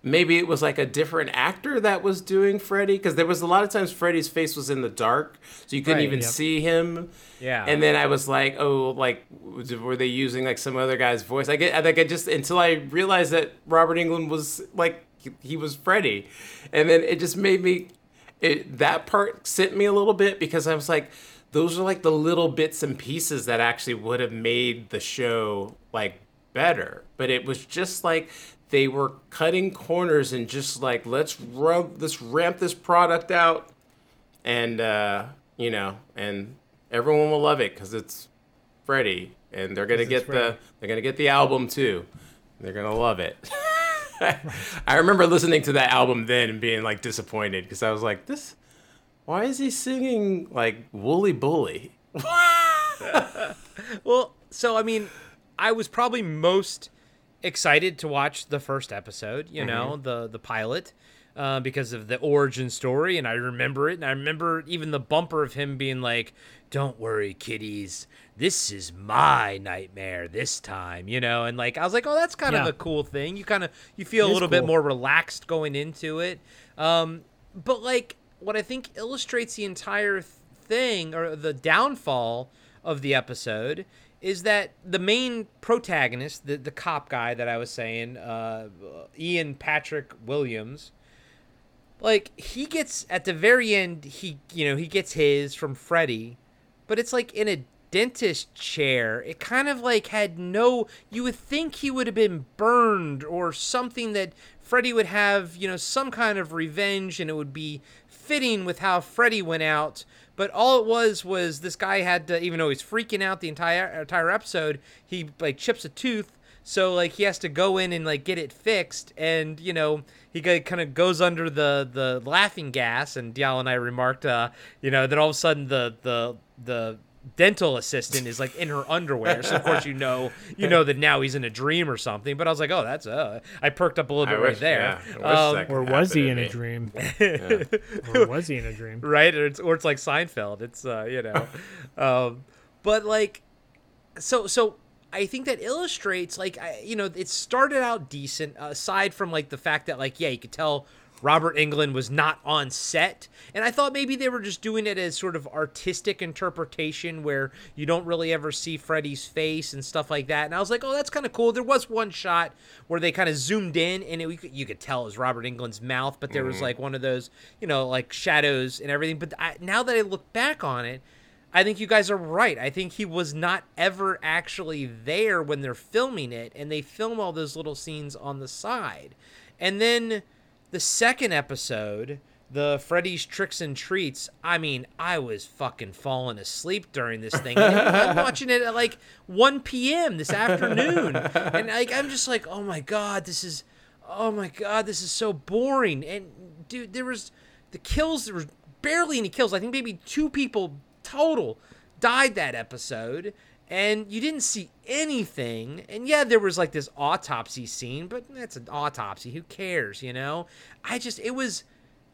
Maybe it was like a different actor that was doing freddy? Because there was a lot of times freddy's face was in the dark so you couldn't Right, even yep. see him. Yeah. and then i was like oh like were they using like some other guy's voice? I get i think i just until i realized that robert englund was like he- he was freddy. And then it just made me it that part sent me a little bit because I was like, those are like the little bits and pieces that actually would have made the show like better. But it was just like they were cutting corners and just like let's rub let's ramp this product out, and uh, you know, and everyone will love it because it's Freddy, and they're gonna get the they're gonna get the album too. They're gonna love it. I remember listening to that album then and being like disappointed because I was like, this, why is he singing like Wooly Bully? Well, so I mean, I was probably most excited to watch the first episode. You know, the the pilot. Uh, because of the origin story, and I remember it, and I remember even the bumper of him being like, "Don't worry, kiddies, this is my nightmare this time," you know, and like I was like, "Oh, that's kind of a cool thing." You kind of you feel a It is little bit more relaxed going into it, um, but like what I think illustrates the entire thing or the downfall of the episode is that the main protagonist, the, the cop guy that I was saying, uh, Ian Patrick Williams, like he gets at the very end he you know he gets his from Freddy, but it's like in a dentist chair. It kind of like had no. You would think he would have been burned or something that Freddy would have you know some kind of revenge and it would be fitting with how Freddy went out. But all it was was this guy had to, even though he's freaking out the entire entire episode, he like chips a tooth so like he has to go in and like get it fixed, and you know he kind of goes under the the laughing gas. And Dial and I remarked, uh, you know, then all of a sudden the the the dental assistant is like in her underwear. So of course you know you know that now he's in a dream or something. But I was like, oh, that's uh, I perked up a little I bit right wish- there. yeah, Um, Or was he to in a me. dream? or was he in a dream? right or it's, or it's like seinfeld it's uh you know um but like so so i think that illustrates like I, you know it started out decent aside from like the fact that like yeah you could tell robert englund was not on set. And i thought maybe they were just doing it as sort of artistic interpretation where you don't really ever see freddy's face and stuff like that. And i was like oh that's kind of cool. There was one shot where they kind of zoomed in and it, you could tell it was robert englund's mouth but there was mm-hmm. like one of those you know like shadows and everything. But I, now that i look back on it I think you guys are right. I think he was not ever actually there when they're filming it, and they film all those little scenes on the side. And then the second episode, the Freddy's Tricks and Treats, I mean, I was fucking falling asleep during this thing. I'm watching it at like 1 p.m. this afternoon. And like, I'm just like, oh my God, this is, oh my God, this is so boring. And dude, there was the kills, there was barely any kills. I think maybe two people total died that episode and you didn't see anything. And yeah there was like this autopsy scene but that's an autopsy. Who cares you know? I just it was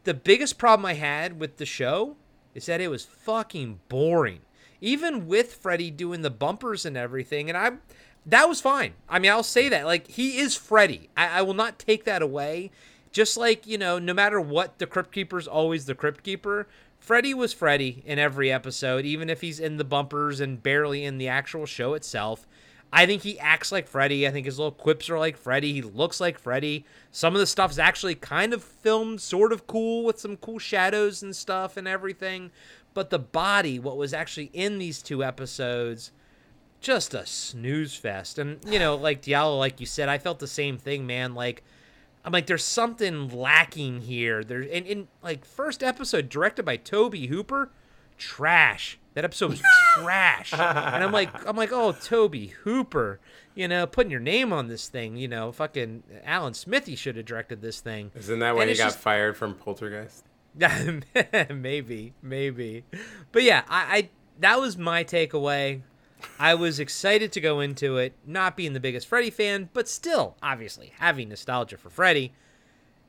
the biggest problem i had with the show is that it was fucking boring. Even with freddy doing the bumpers and everything and i that was fine. I mean i'll say that like he is freddy. I, I will not take that away. Just like you know no matter what the crypt keeper's always the crypt keeper Freddy was Freddy in every episode, even if he's in the bumpers and barely in the actual show itself. I think he acts like Freddy. I think his little quips are like Freddy. He looks like Freddy. Some of the stuff's actually kind of filmed sort of cool with some cool shadows and stuff and everything. But the body, what was actually in these two episodes, just a snooze fest. And, you know, like Diallo, like you said, I felt the same thing, man. Like, I'm like, there's something lacking here. There, and in like first episode directed by Tobe Hooper, trash. That episode was trash. And I'm like, I'm like, oh, Tobe Hooper, you know, putting your name on this thing. You know, fucking Alan Smithee should have directed this thing. Isn't that why he got just- fired from Poltergeist? maybe, maybe, but yeah, I, I that was my takeaway. I was excited to go into it, not being the biggest Freddy fan, but still, obviously, having nostalgia for Freddy,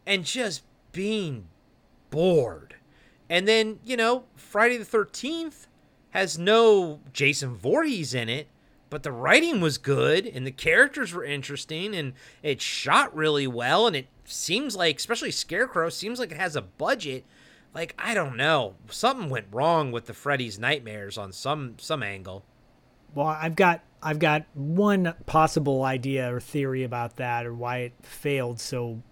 and just being bored. And then, you know, Friday the 13th has no Jason Voorhees in it, but the writing was good and the characters were interesting and it shot really well and it seems like especially Scarecrow seems like it has a budget. Like I don't know, something went wrong with the Freddy's Nightmares on some some angle. Well, I've got I've got one possible idea or theory about that, or why it failed so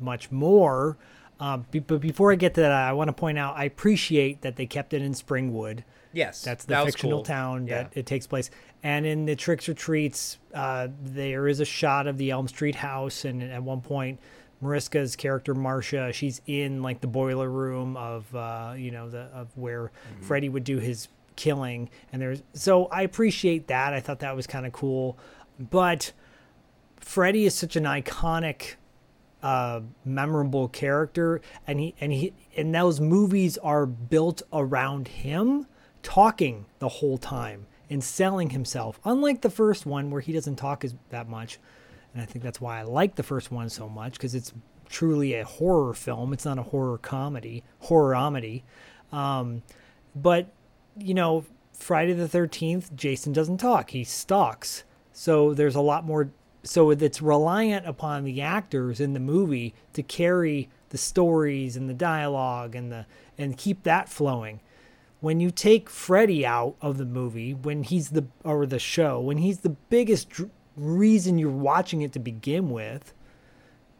much more. Um, be, but before I get to that, I want to point out I appreciate that they kept it in Springwood. Yes, That's the that fictional cool. town Yeah. that it takes place. And in the Tricks or Treats, uh, there is a shot of the Elm Street house, and at one point, Mariska's character Marcia, she's in like the boiler room of uh, you know the of where Mm-hmm. Freddy would do his killing, and there's so I appreciate that. I thought that was kind of cool, but Freddy is such an iconic uh, memorable character, and he and he and those movies are built around him talking the whole time and selling himself. Unlike the first one, where he doesn't talk as that much, and I think that's why I like the first one so much because it's truly a horror film. It's not a horror comedy, horror comedy. Um, but you know, Friday the Thirteenth, Jason doesn't talk; he stalks. So there's a lot more. So it's reliant upon the actors in the movie to carry the stories and the dialogue and the and keep that flowing. When you take Freddy out of the movie, when he's the or the show, when he's the biggest dr- reason you're watching it to begin with,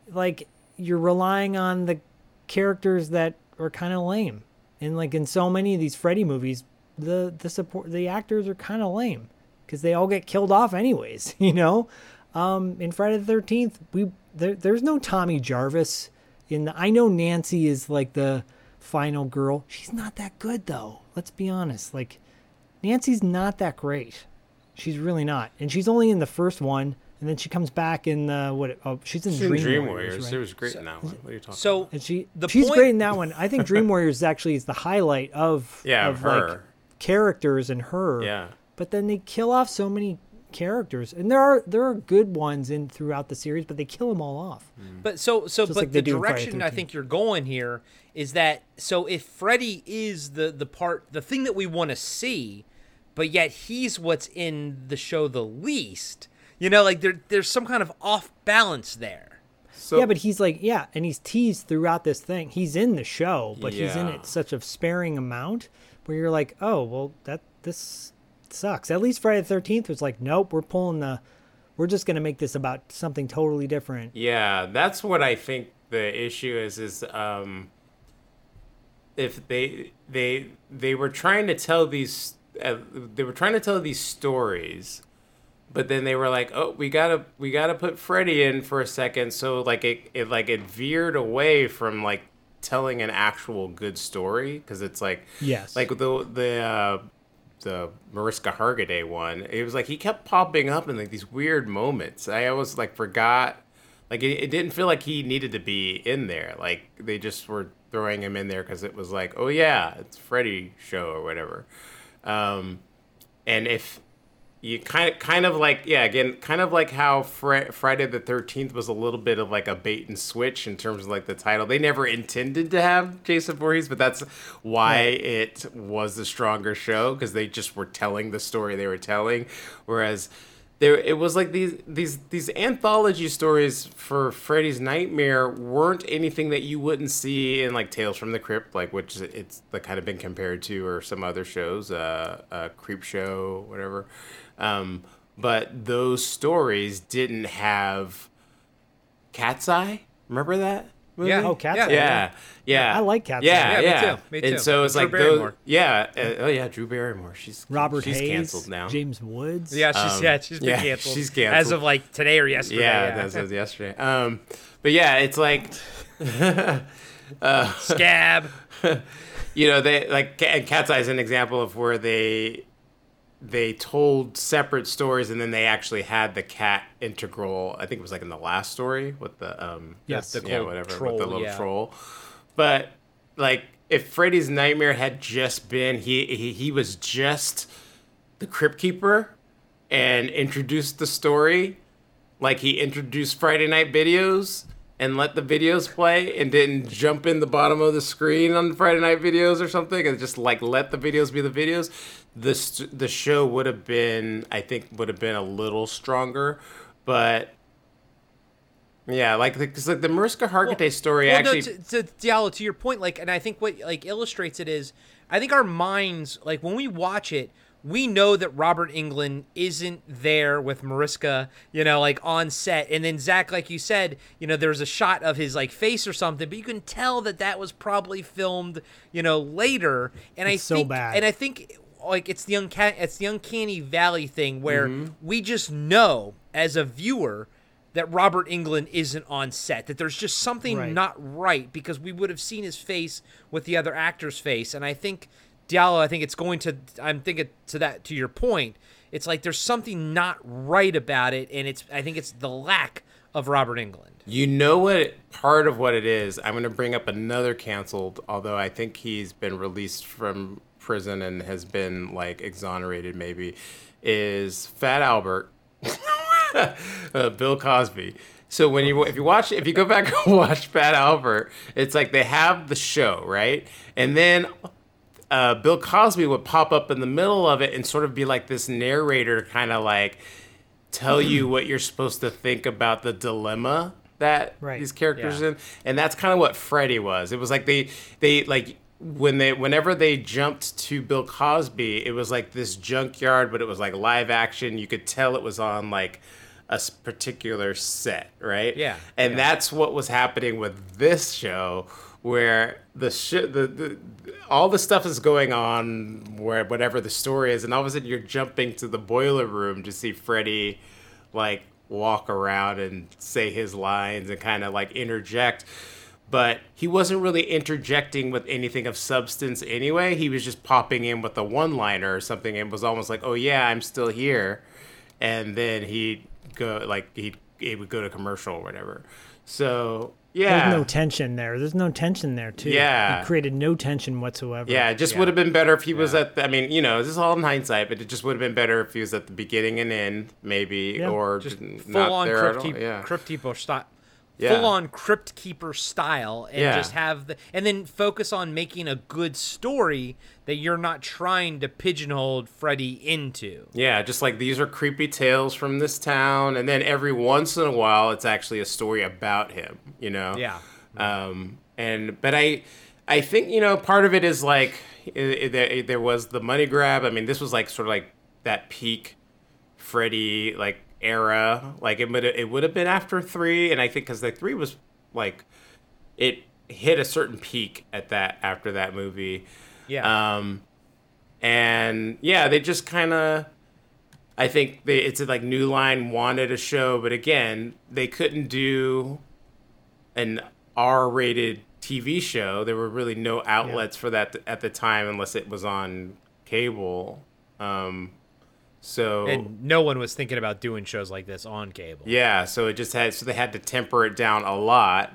like you're relying on the characters that are kind of lame. And like in so many of these Freddy movies, the the support the actors are kind of lame because they all get killed off anyways. You know, um, in Friday the Thirteenth, we there, there's no Tommy Jarvis. In the, I know Nancy is like the final girl. She's not that good though. Let's be honest. Like Nancy's not that great. She's really not, and she's only in the first one, and then she comes back in the what? Oh, she's in She's Dream, Dream Warriors. Warriors. right? It was great in that one. What are you talking So And she The she's point- great in that one. I think Dream Warriors actually is the highlight of Yeah, of of like her. Characters and her. Yeah. But then they kill off so many characters, and there are there are good ones in throughout the series, but they kill them all off. Mm. But so so Just but like the do in Friday direction I think you're going here is that so if Freddy is the the part the thing that we want to see, but yet he's what's in the show the least. You know, like there there's some kind of off balance there. So, yeah, but he's like yeah, and he's teased throughout this thing. He's in the show, but he's in it such a sparing amount where you're like, oh well, that this sucks. At least Friday the Thirteenth was like, nope, we're pulling the, we're just gonna make this about something totally different. Yeah, that's what I think the issue is. Is um, if they they they were trying to tell these uh, they were trying to tell these stories, but then they were like, oh, we gotta we gotta put Freddy in for a second. So like it, it like it veered away from like telling an actual good story because it's like Yes. like the the. Uh, the Mariska Hargitay one, it was like he kept popping up in like these weird moments. I always like forgot, like it, it didn't feel like he needed to be in there. Like they just were throwing him in there because it was like, oh yeah, it's Freddy show or whatever. Um, and if you kind of kind of like yeah again kind of like how Fri Friday the 13th was a little bit of like a bait and switch in terms of like the title. They never intended to have Jason Voorhees but that's why it was the stronger show because they just were telling the story they were telling. Whereas there it was like these these these anthology stories for Freddy's Nightmare weren't anything that you wouldn't see in like Tales from the Crypt, like which it's the kind of been compared to, or some other shows, uh, uh Creep Show, whatever. Um, but those stories didn't have Cat's Eye. Remember that? Movie? Yeah. Oh, Cat's yeah. Eye. Yeah, yeah. I like Cat's yeah, Eye. Yeah, me Yeah, too, me too. And so it's Drew like Barrymore. those. Yeah. Uh, oh yeah, Drew Barrymore. She's Robert She's Hayes, canceled now. James Woods. Yeah, she's Um, yeah, she's been yeah, canceled. she's canceled as of like today or yesterday. Yeah, that was yesterday. Um, but yeah, it's like Scab. you know they like Cat's Eye is an example of where they they told separate stories and then they actually had the cat integral. I think it was like in the last story with the um Yes. The yeah whatever troll, with the little yeah. troll. But like if Freddy's Nightmare had just been he he, he was just the Crypt Keeper and introduced the story like he introduced Friday night videos and let the videos play and didn't jump in the bottom of the screen on Friday night videos or something and just like let the videos be the videos the st- the show would have been I think would have been a little stronger but yeah like because like the Mariska Hargitay story well, actually no, to, to Diallo, to your point, like, and I think what like illustrates it is, I think our minds, like, when we watch it, we know that Robert Englund isn't there with Mariska, you know, like on set, and then Zak, like you said, you know, there's a shot of his like face or something, but you can tell that that was probably filmed, you know, later, and It's I so bad. and I think like it's the uncanny, it's the uncanny valley thing where Mm-hmm. we just know as a viewer that Robert Englund isn't on set, that there's just something Right. not right because we would have seen his face with the other actor's face. And I think Diallo, I think it's going to, I'm thinking to that, to your point, it's like there's something not right about it. And it's, I think it's the lack of Robert Englund. You know what part of what it is? I'm going to bring up another canceled, although I think he's been released from prison and has been like exonerated maybe is Fat Albert. uh, Bill Cosby. So when you if you watch if you go back and watch Fat Albert, it's like they have the show, right? And then uh, Bill Cosby would pop up in the middle of it and sort of be like this narrator, kind of like tell you what you're supposed to think about the dilemma that Right. these characters Yeah. in, and that's kind of what Freddy was. It was like they they like when they whenever they jumped to Bill Cosby, it was like this junkyard, but it was like live action. You could tell it was on like a particular set, right? Yeah, and yeah. that's what was happening with this show where the shit the, the all the stuff is going on where whatever the story is and all of a sudden you're jumping to the boiler room to see Freddy like walk around and say his lines and kind of like interject but he wasn't really interjecting with anything of substance anyway he was just popping in with a one liner or something and was almost like oh yeah i'm still here and then he'd go like he'd it would go to commercial or whatever so yeah. There's no tension there. There's no tension there too. Yeah. He created no tension whatsoever. Yeah, it just Yeah. would have been better if he was at. The, I mean, you know, this is all in hindsight, but it just would have been better if he was at the beginning and end, maybe, Yeah. or just n- full not on there crypt, at all. Yeah, crypt keeper style. Yeah. Full on crypt keeper style, and Yeah. just have the and then focus on making a good story that you're not trying to pigeonhole Freddy into. yeah, just like these are creepy tales from this town, and then every once in a while, it's actually a story about him. You know. Yeah. Um, and but I, I think you know part of it is like i i there, there was the money grab. I mean, this was like sort of like that peak Freddy like era. Like it would it would have been after three, and I think because the three was like it hit a certain peak at that after that movie. Yeah. Um, and yeah, they just kind of. I think they, it's like New Line wanted a show, but again, they couldn't do an R-rated TV show. There were really no outlets for that at the time, unless it was on cable. Um, so and no one was thinking about doing shows like this on cable. yeah, so it just had so they had to temper it down a lot,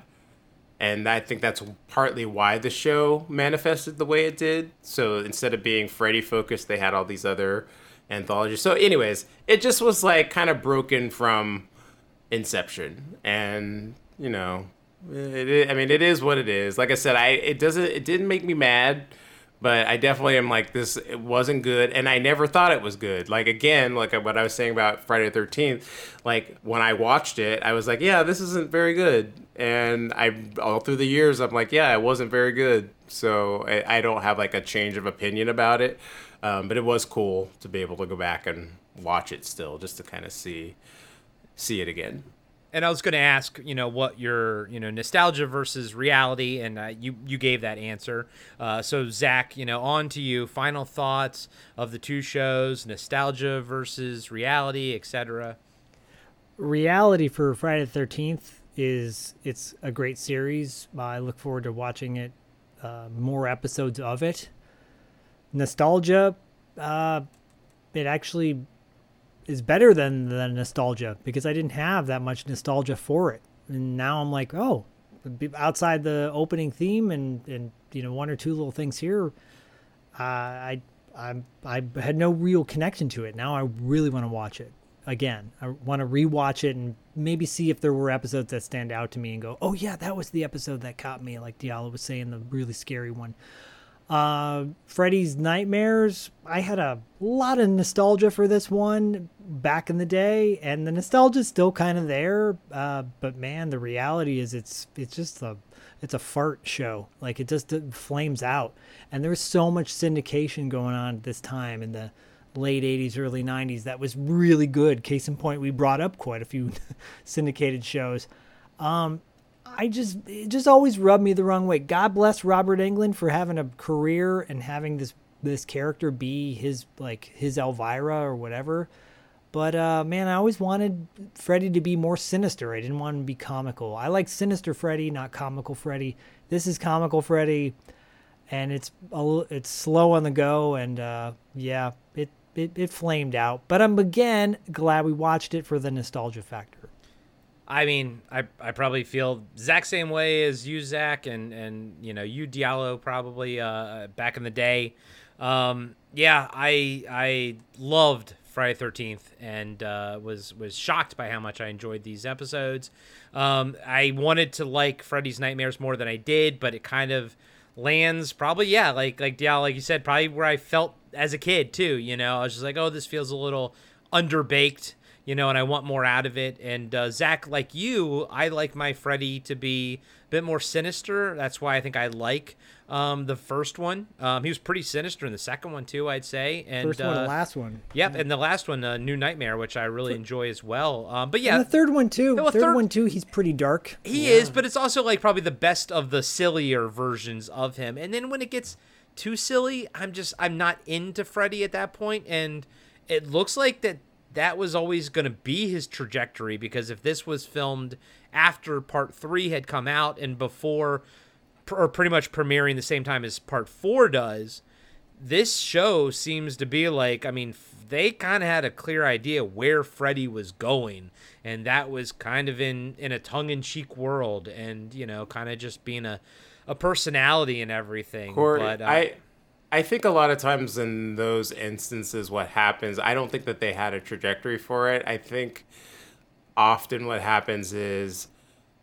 and I think that's partly why the show manifested the way it did. So instead of being Freddy focused, they had all these other anthologies. So, anyways, it just was like kind of broken from Inception, and you know, it, it, I mean, it is what it is. Like I said, I it doesn't it didn't make me mad. But I definitely am like this. It wasn't good, and I never thought it was good. Like again, like what I was saying about Friday the Thirteenth. Like when I watched it, I was like, "Yeah, this isn't very good." And I all through the years, I'm like, "Yeah, it wasn't very good." So I, I don't have like a change of opinion about it. Um, but it was cool to be able to go back and watch it still, just to kind of see see it again. And I was going to ask, you know, what your, you know, nostalgia versus reality, and uh, you you gave that answer. Uh, so Zak, you know, on to you. Final thoughts of the two shows: nostalgia versus reality, etc. reality for Friday the Thirteenth is it's a great series. I look forward to watching it, uh, more episodes of it. Nostalgia, uh, it actually is better than the nostalgia because I didn't have that much nostalgia for it, and now I'm like, oh, outside the opening theme and and you know one or two little things here, uh, I I I had no real connection to it. Now I really want to watch it again. I want to rewatch it and maybe see if there were episodes that stand out to me and go, oh yeah, that was the episode that caught me. Like Diallo was saying, the really scary one. Uh, Freddy's Nightmares. I had a lot of nostalgia for this one back in the day, and the nostalgia is still kind of there. Uh, but man, the reality is it's it's just a it's a fart show. Like it just it flames out, and there was so much syndication going on at this time in the late 80s early 90s that was really good case in point we brought up quite a few syndicated shows um I just it just always rubbed me the wrong way. God bless Robert Englund for having a career and having this this character be his like his Elvira or whatever. But uh, man, I always wanted Freddy to be more sinister. I didn't want him to be comical. I like sinister Freddy, not comical Freddy. This is comical Freddy, and it's a, it's slow on the go, and uh, yeah, it, it it flamed out. But I'm again glad we watched it for the nostalgia factor. I mean, I, I probably feel exact same way as you, Zak, and and you know you, Diallo, probably uh, back in the day. Um, yeah, I I loved Friday Thirteenth and uh, was was shocked by how much I enjoyed these episodes. Um, I wanted to like Freddy's Nightmares more than I did, but it kind of lands probably yeah, like like Diallo, like you said, probably where I felt as a kid too. You know, I was just like, oh, this feels a little underbaked you know, and I want more out of it. And uh, Zak, like you, I like my Freddy to be a bit more sinister. That's why I think I like um, the first one. Um, he was pretty sinister in the second one too, I'd say. And First one, uh, and last one. Yep, and the last one, uh, New Nightmare, which I really enjoy as well. Um, but yeah, And the third one too. well, third, third- one too. He's pretty dark. he is, but it's also like probably the best of the sillier versions of him. And then when it gets too silly, I'm just I'm not into Freddy at that point and it looks like that that was always going to be his trajectory because if this was filmed after part 3 had come out and before or pretty much premiering the same time as part 4 does, this show seems to be like I mean they kind of had a clear idea where Freddy was going and that was kind of in in a tongue-in-cheek world and you know kind of just being a a personality and everything Corey, but uh, I I think a lot of times in those instances what happens, I don't think that they had a trajectory for it. I think often what happens is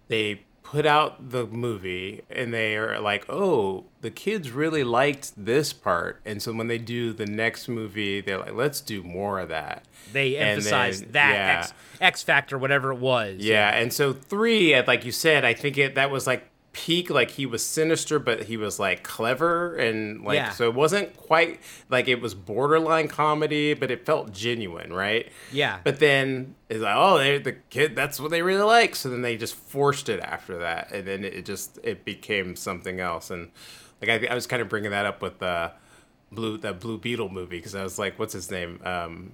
they put out the movie and they are like, "Oh, the kids really liked this part." And so when they do the next movie, they're like, "Let's do more of that." they and emphasized then- that yeah. X, X factor whatever it was Yeah, and so three, like you said, I think it that was like peak. Like he was sinister, but he was like clever, and like Yeah. so it wasn't quite like it was borderline comedy, but it felt genuine, right? Yeah. But then it's like, oh, they the kid, that's what they really like. So then they just forced it after that, and then it just it became something else. And like I, I was kind of bringing that up with the blue that Blue Beetle movie because I was like, what's his name? Um,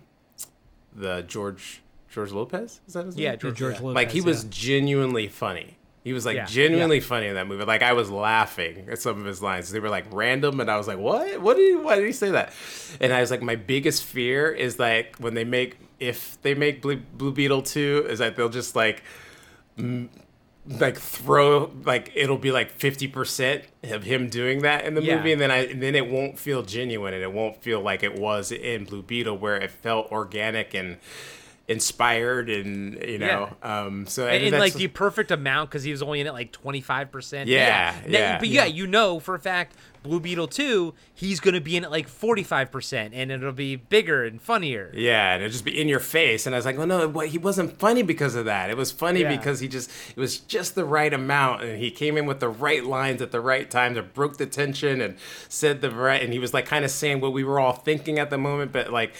the George George Lopez is that his name? yeah George, George yeah. Lopez. like he was yeah. genuinely funny. He was like Yeah, genuinely funny in that movie. Like I was laughing at some of his lines. They were like random, and I was like, "What? What did? He, why did he say that?" And I was like, "My biggest fear is like when they make if they make Blue, Blue Beetle two, is that they'll just like." mm, like throw like it'll be like 50% of him doing that in the Yeah. movie and then I and then it won't feel genuine and it won't feel like it was in Blue Beetle where it felt organic and inspired and you know um so and, in like the perfect amount because he was only in it like 25% Yeah, Now- yeah. but yeah, you know for a fact blue beetle 2 he's gonna be in it like 45% and it'll be bigger and funnier Yeah, and it'll just be in your face. And I was like, well, no, what, he wasn't funny because of that. It was funny Yeah. because he just, it was just the right amount. And he came in with the right lines at the right times and broke the tension and said the right, and he was like kind of saying what we were all thinking at the moment, but like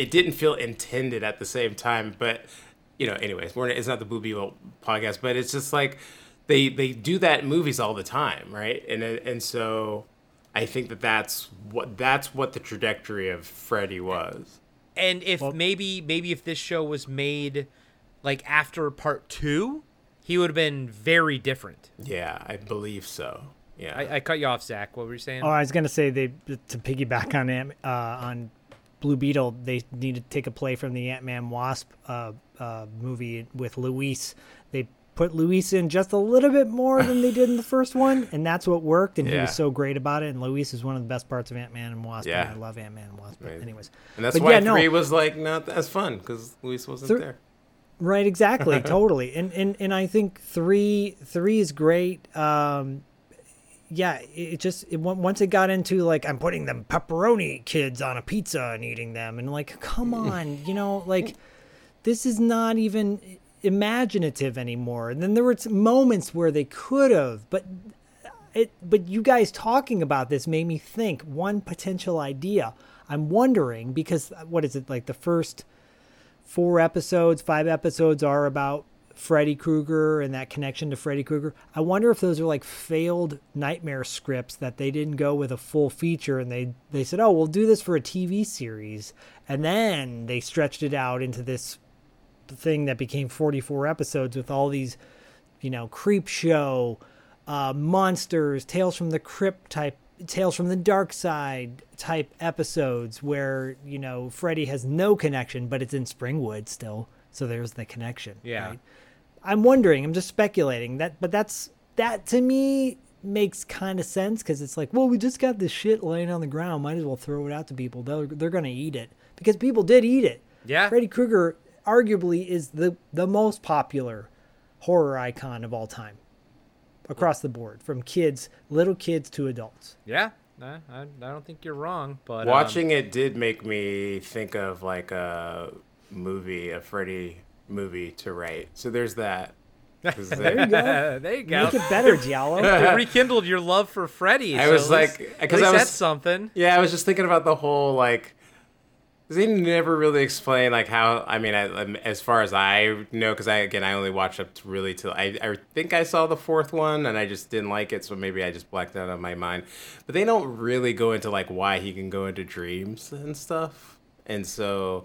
it didn't feel intended at the same time. But, you know, anyways, we're, it's not the Blue Beetle podcast, but it's just like they, they do that in movies all the time, right? And, and so I think that that's what, that's what the trajectory of Freddy was. and if maybe maybe if this show was made like after part 2 he would have been very different Yeah, I believe so. Yeah. I, I cut you off zak what were you saying Oh, I was gonna say they to piggyback on Ant- uh, on Blue Beetle. They need to take a play from the Ant Man Wasp uh, uh, movie with Luis. They put Luis in just a little bit more than they did in the first one, and that's what worked. And he was so great about it. And Luis is one of the best parts of Ant Man and Wasp. Yeah. and I love Ant Man and Wasp. But Right. anyways, and that's but why yeah, no. three was like not as fun because Luis wasn't Thr- there. Right, exactly, totally, and and and I think three three is great. Um, yeah, it just it, once it got into like I'm putting them pepperoni kids on a pizza and eating them, and like, come mm. on, you know, like this is not even imaginative anymore. And then there were moments where they could have, but it but you guys talking about this made me think one potential idea. I'm wondering because uh, what is it like the first four episodes, five episodes are about Freddy Krueger and that connection to Freddy Krueger. I wonder if those are like failed nightmare scripts that they didn't go with a full feature and they they said, "Oh, we'll do this for a TV series." And then they stretched it out into this thing that became 44 episodes with all these, you know, creep show, uh, monsters, tales from the crypt type, tales from the dark side type episodes where you know Freddy has no connection, but it's in Springwood still, so there's the connection. Yeah. right? I'm wondering. I'm just speculating that, but that's that to me makes kind of sense because it's like, well, we just got this shit laying on the ground. Might as well throw it out to people. They're they're gonna eat it because people did eat it. Yeah. Freddy Krueger arguably is the the most popular horror icon of all time across the board, from kids, little kids to adults. yeah I, I, I don't think you're wrong but um, Watching it did make me think of like a movie, a Freddy movie to write. So there's that. There you go. there you go. Make it better, Diallo. It rekindled your love for Freddy. I so was least- like- at 'cause least I was- that's something. Yeah, I was just thinking about the whole like. They never really explain like how. I mean, I, um, as far as I know, because I again I only watched up to really till I I think I saw the fourth one and I just didn't like it, so maybe I just blacked out of my mind. But they don't really go into like why he can go into dreams and stuff, and so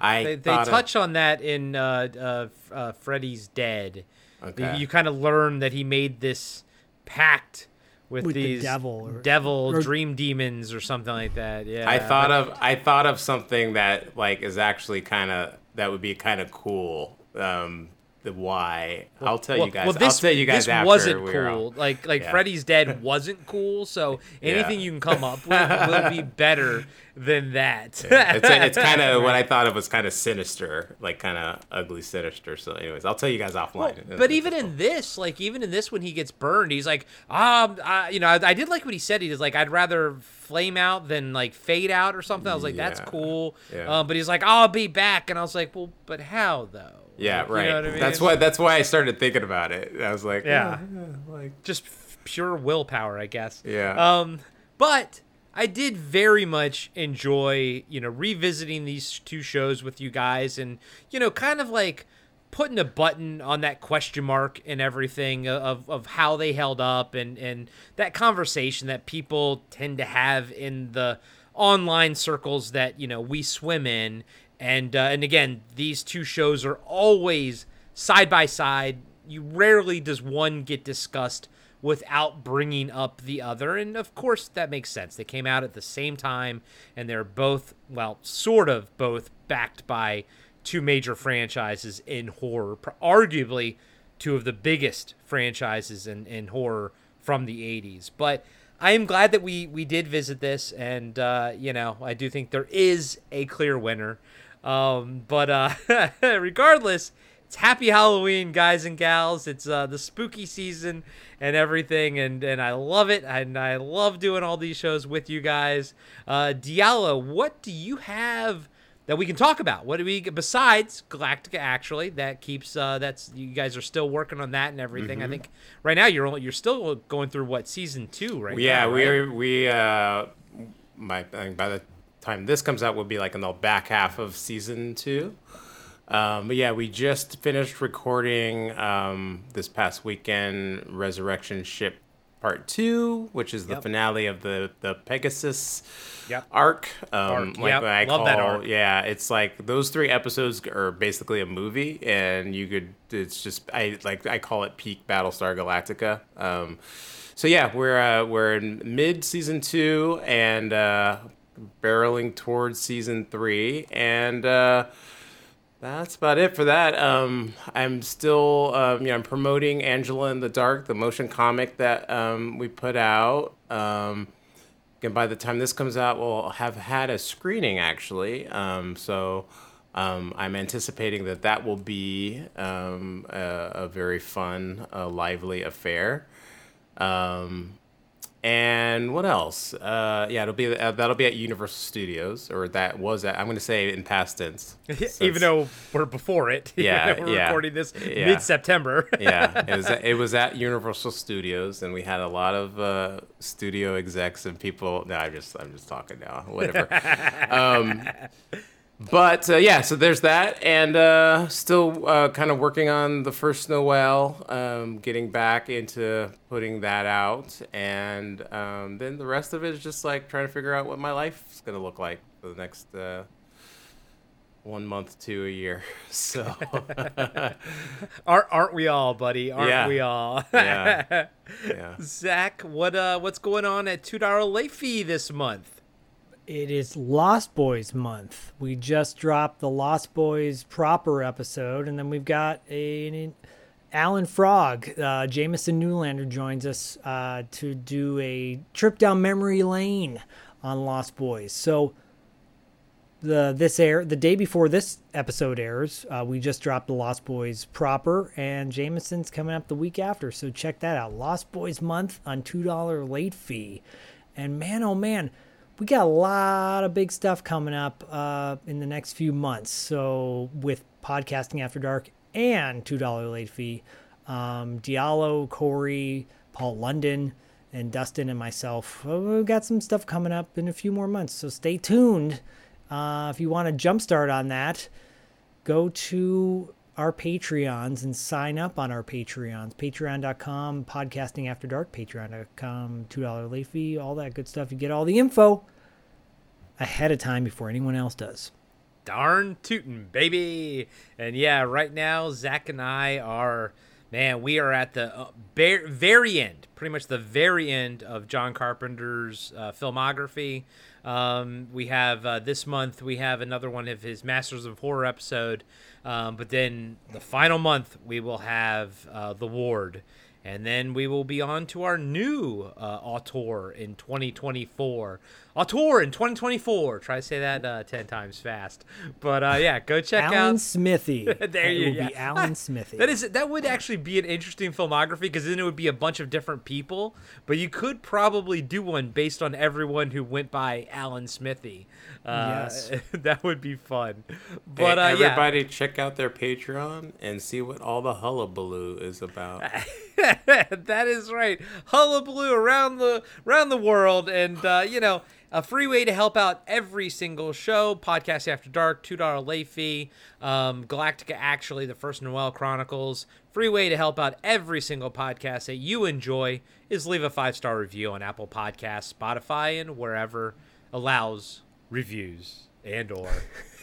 I They, they thought of- touch on that in uh, uh, uh, Freddy's Dead. Okay. You, you kind of learn that he made this pact with, With the these devil or- devil or- dream demons or something like that. Yeah, I thought of I thought of something that like is actually kind of that would be kind of cool. Um, the why I'll tell you guys. Well, this, I'll tell you guys this wasn't cool. all- Like like Yeah. Freddy's Dead wasn't cool. So anything Yeah. you can come up with will be better than that. it's it's kind of what I thought of was kind of sinister, like kind of ugly sinister. So, anyways, I'll tell you guys offline. But even in this, like even in this, when he gets burned, he's like, um, I, you know, I, I did like what he said. He was like, I'd rather flame out than like fade out or something. I was like, that's cool. Yeah. Um, but he's like, I'll be back, and I was like, well, but how though? Yeah, Like, you right. know what I mean? That's why that's why I started thinking about it. I was like, Yeah. like just pure willpower, I guess. Yeah. Um, but I did very much enjoy, you know, revisiting these two shows with you guys, and you know, kind of like putting a button on that question mark and everything of, of how they held up and and that conversation that people tend to have in the online circles that you know we swim in and uh, and again these two shows are always side by side. You rarely does one get discussed without bringing up the other. And of course that makes sense. They came out at the same time and they're both well sort of both backed by two major franchises in horror. Arguably two of the biggest franchises in, in horror from the 80s but i am glad that we we did visit this and uh, you know i do think there is a clear winner um, but uh, regardless it's happy halloween guys and gals it's uh, the spooky season and everything and and i love it and i love doing all these shows with you guys uh, diallo what do you have that we can talk about. What do we besides Galactica? Actually, that keeps uh, that's you guys are still working on that and everything. I think right now you're only, you're still going through what season two, right? yeah, now, we right? are we uh, my I think by the time this comes out, we'll be like in the back half of season two. Um, but yeah, we just finished recording um, this past weekend Resurrection Ship Part Two, which is the Yep. finale of the the Pegasus Yep. arc. Um, Arc, like yep. I Love call, that arc. yeah, it's like those three episodes are basically a movie, and you could. It's just I like I call it peak Battlestar Galactica. Um, so yeah, we're uh, we're in mid season two and uh, barreling towards season three, and uh, that's about it for that. Um, I'm still, um, you know, I'm promoting Angela and the Dark, the motion comic that um, we put out. Um, and by the time this comes out, we'll have had a screening actually. Um, so um, I'm anticipating that that will be um, a, a very fun, uh, lively affair. Um, and what else? Uh, yeah, it'll be uh, that'll be at Universal Studios, or that was at. I'm going to say in past tense, even though we're before it. Yeah, we're yeah, recording this yeah. mid September. yeah, it was at, it was at Universal Studios, and we had a lot of uh, studio execs and people. No, I'm just I'm just talking now. Whatever. um, but uh, yeah, so there's that, and uh, still uh, kind of working on the first Noel, um, getting back into putting that out, and um, then the rest of it is just like trying to figure out what my life's gonna look like for the next. Uh, one month to a year, so aren't aren't we all, buddy? Aren't Yeah. we all? yeah, yeah. Zak, what uh what's going on at two dollar late fee this month? It is Lost Boys month. We just dropped the Lost Boys proper episode, and then we've got a, an Alan Frog. Uh, Jamison Newlander joins us uh, to do a trip down memory lane on Lost Boys. So the this air the day before this episode airs, uh, we just dropped the Lost Boys proper, and Jamison's coming up the week after. So check that out. Lost Boys month on two dollar late fee, and man, oh man we got a lot of big stuff coming up uh, in the next few months. So with podcasting after dark and two dollar late fee, um, Diallo, Corey, Paul London, and Dustin and myself, uh, we've got some stuff coming up in a few more months. So stay tuned. Uh, if you want to jumpstart on that, go to our Patreons and sign up on our Patreons. Patreon.com, podcasting after dark, patreon.com, $2 late fee, all that good stuff. You get all the info ahead of time before anyone else does. Darn tootin', baby. And yeah, right now, Zak and I are, man, we are at the uh, very, end, pretty much the very end of John Carpenter's uh, filmography. Um, we have uh, this month, we have another one of his Masters of Horror episode. Um, but then the final month, we will have uh, The Ward. And then we will be on to our new uh, auteur in 2024. Auteur in 2024. Try to say that uh, 10 times fast. But uh, yeah, go check Alan out. Alan Smithee. There it you will go. be Alan Smithee. That is that would actually be an interesting filmography because then it would be a bunch of different people. But you could probably do one based on everyone who went by Alan Smithee. Uh, Yes. that would be fun. But But uh, yeah, everybody check out their Patreon and see what all the hullabaloo is about. that is right. Hullabaloo around the around the world, and uh, you know, a free way to help out every single show. Podcast After Dark, two dollar late fee. Um, Galactica, actually, the First Noel Chronicles. Free way to help out every single podcast that you enjoy is leave a five star review on Apple Podcasts, Spotify, and wherever allows reviews and or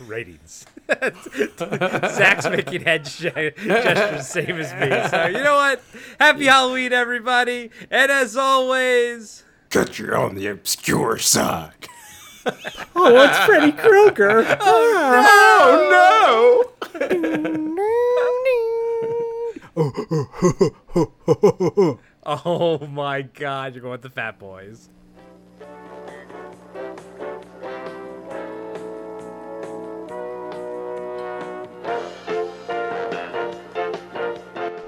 ratings. Zak's making head sh- gestures same as me. So you know what? Happy Halloween, everybody! And as always, Cut you on the obscure side. oh, it's Freddy Krueger. Oh no! oh my God, you're going with the Fat Boys.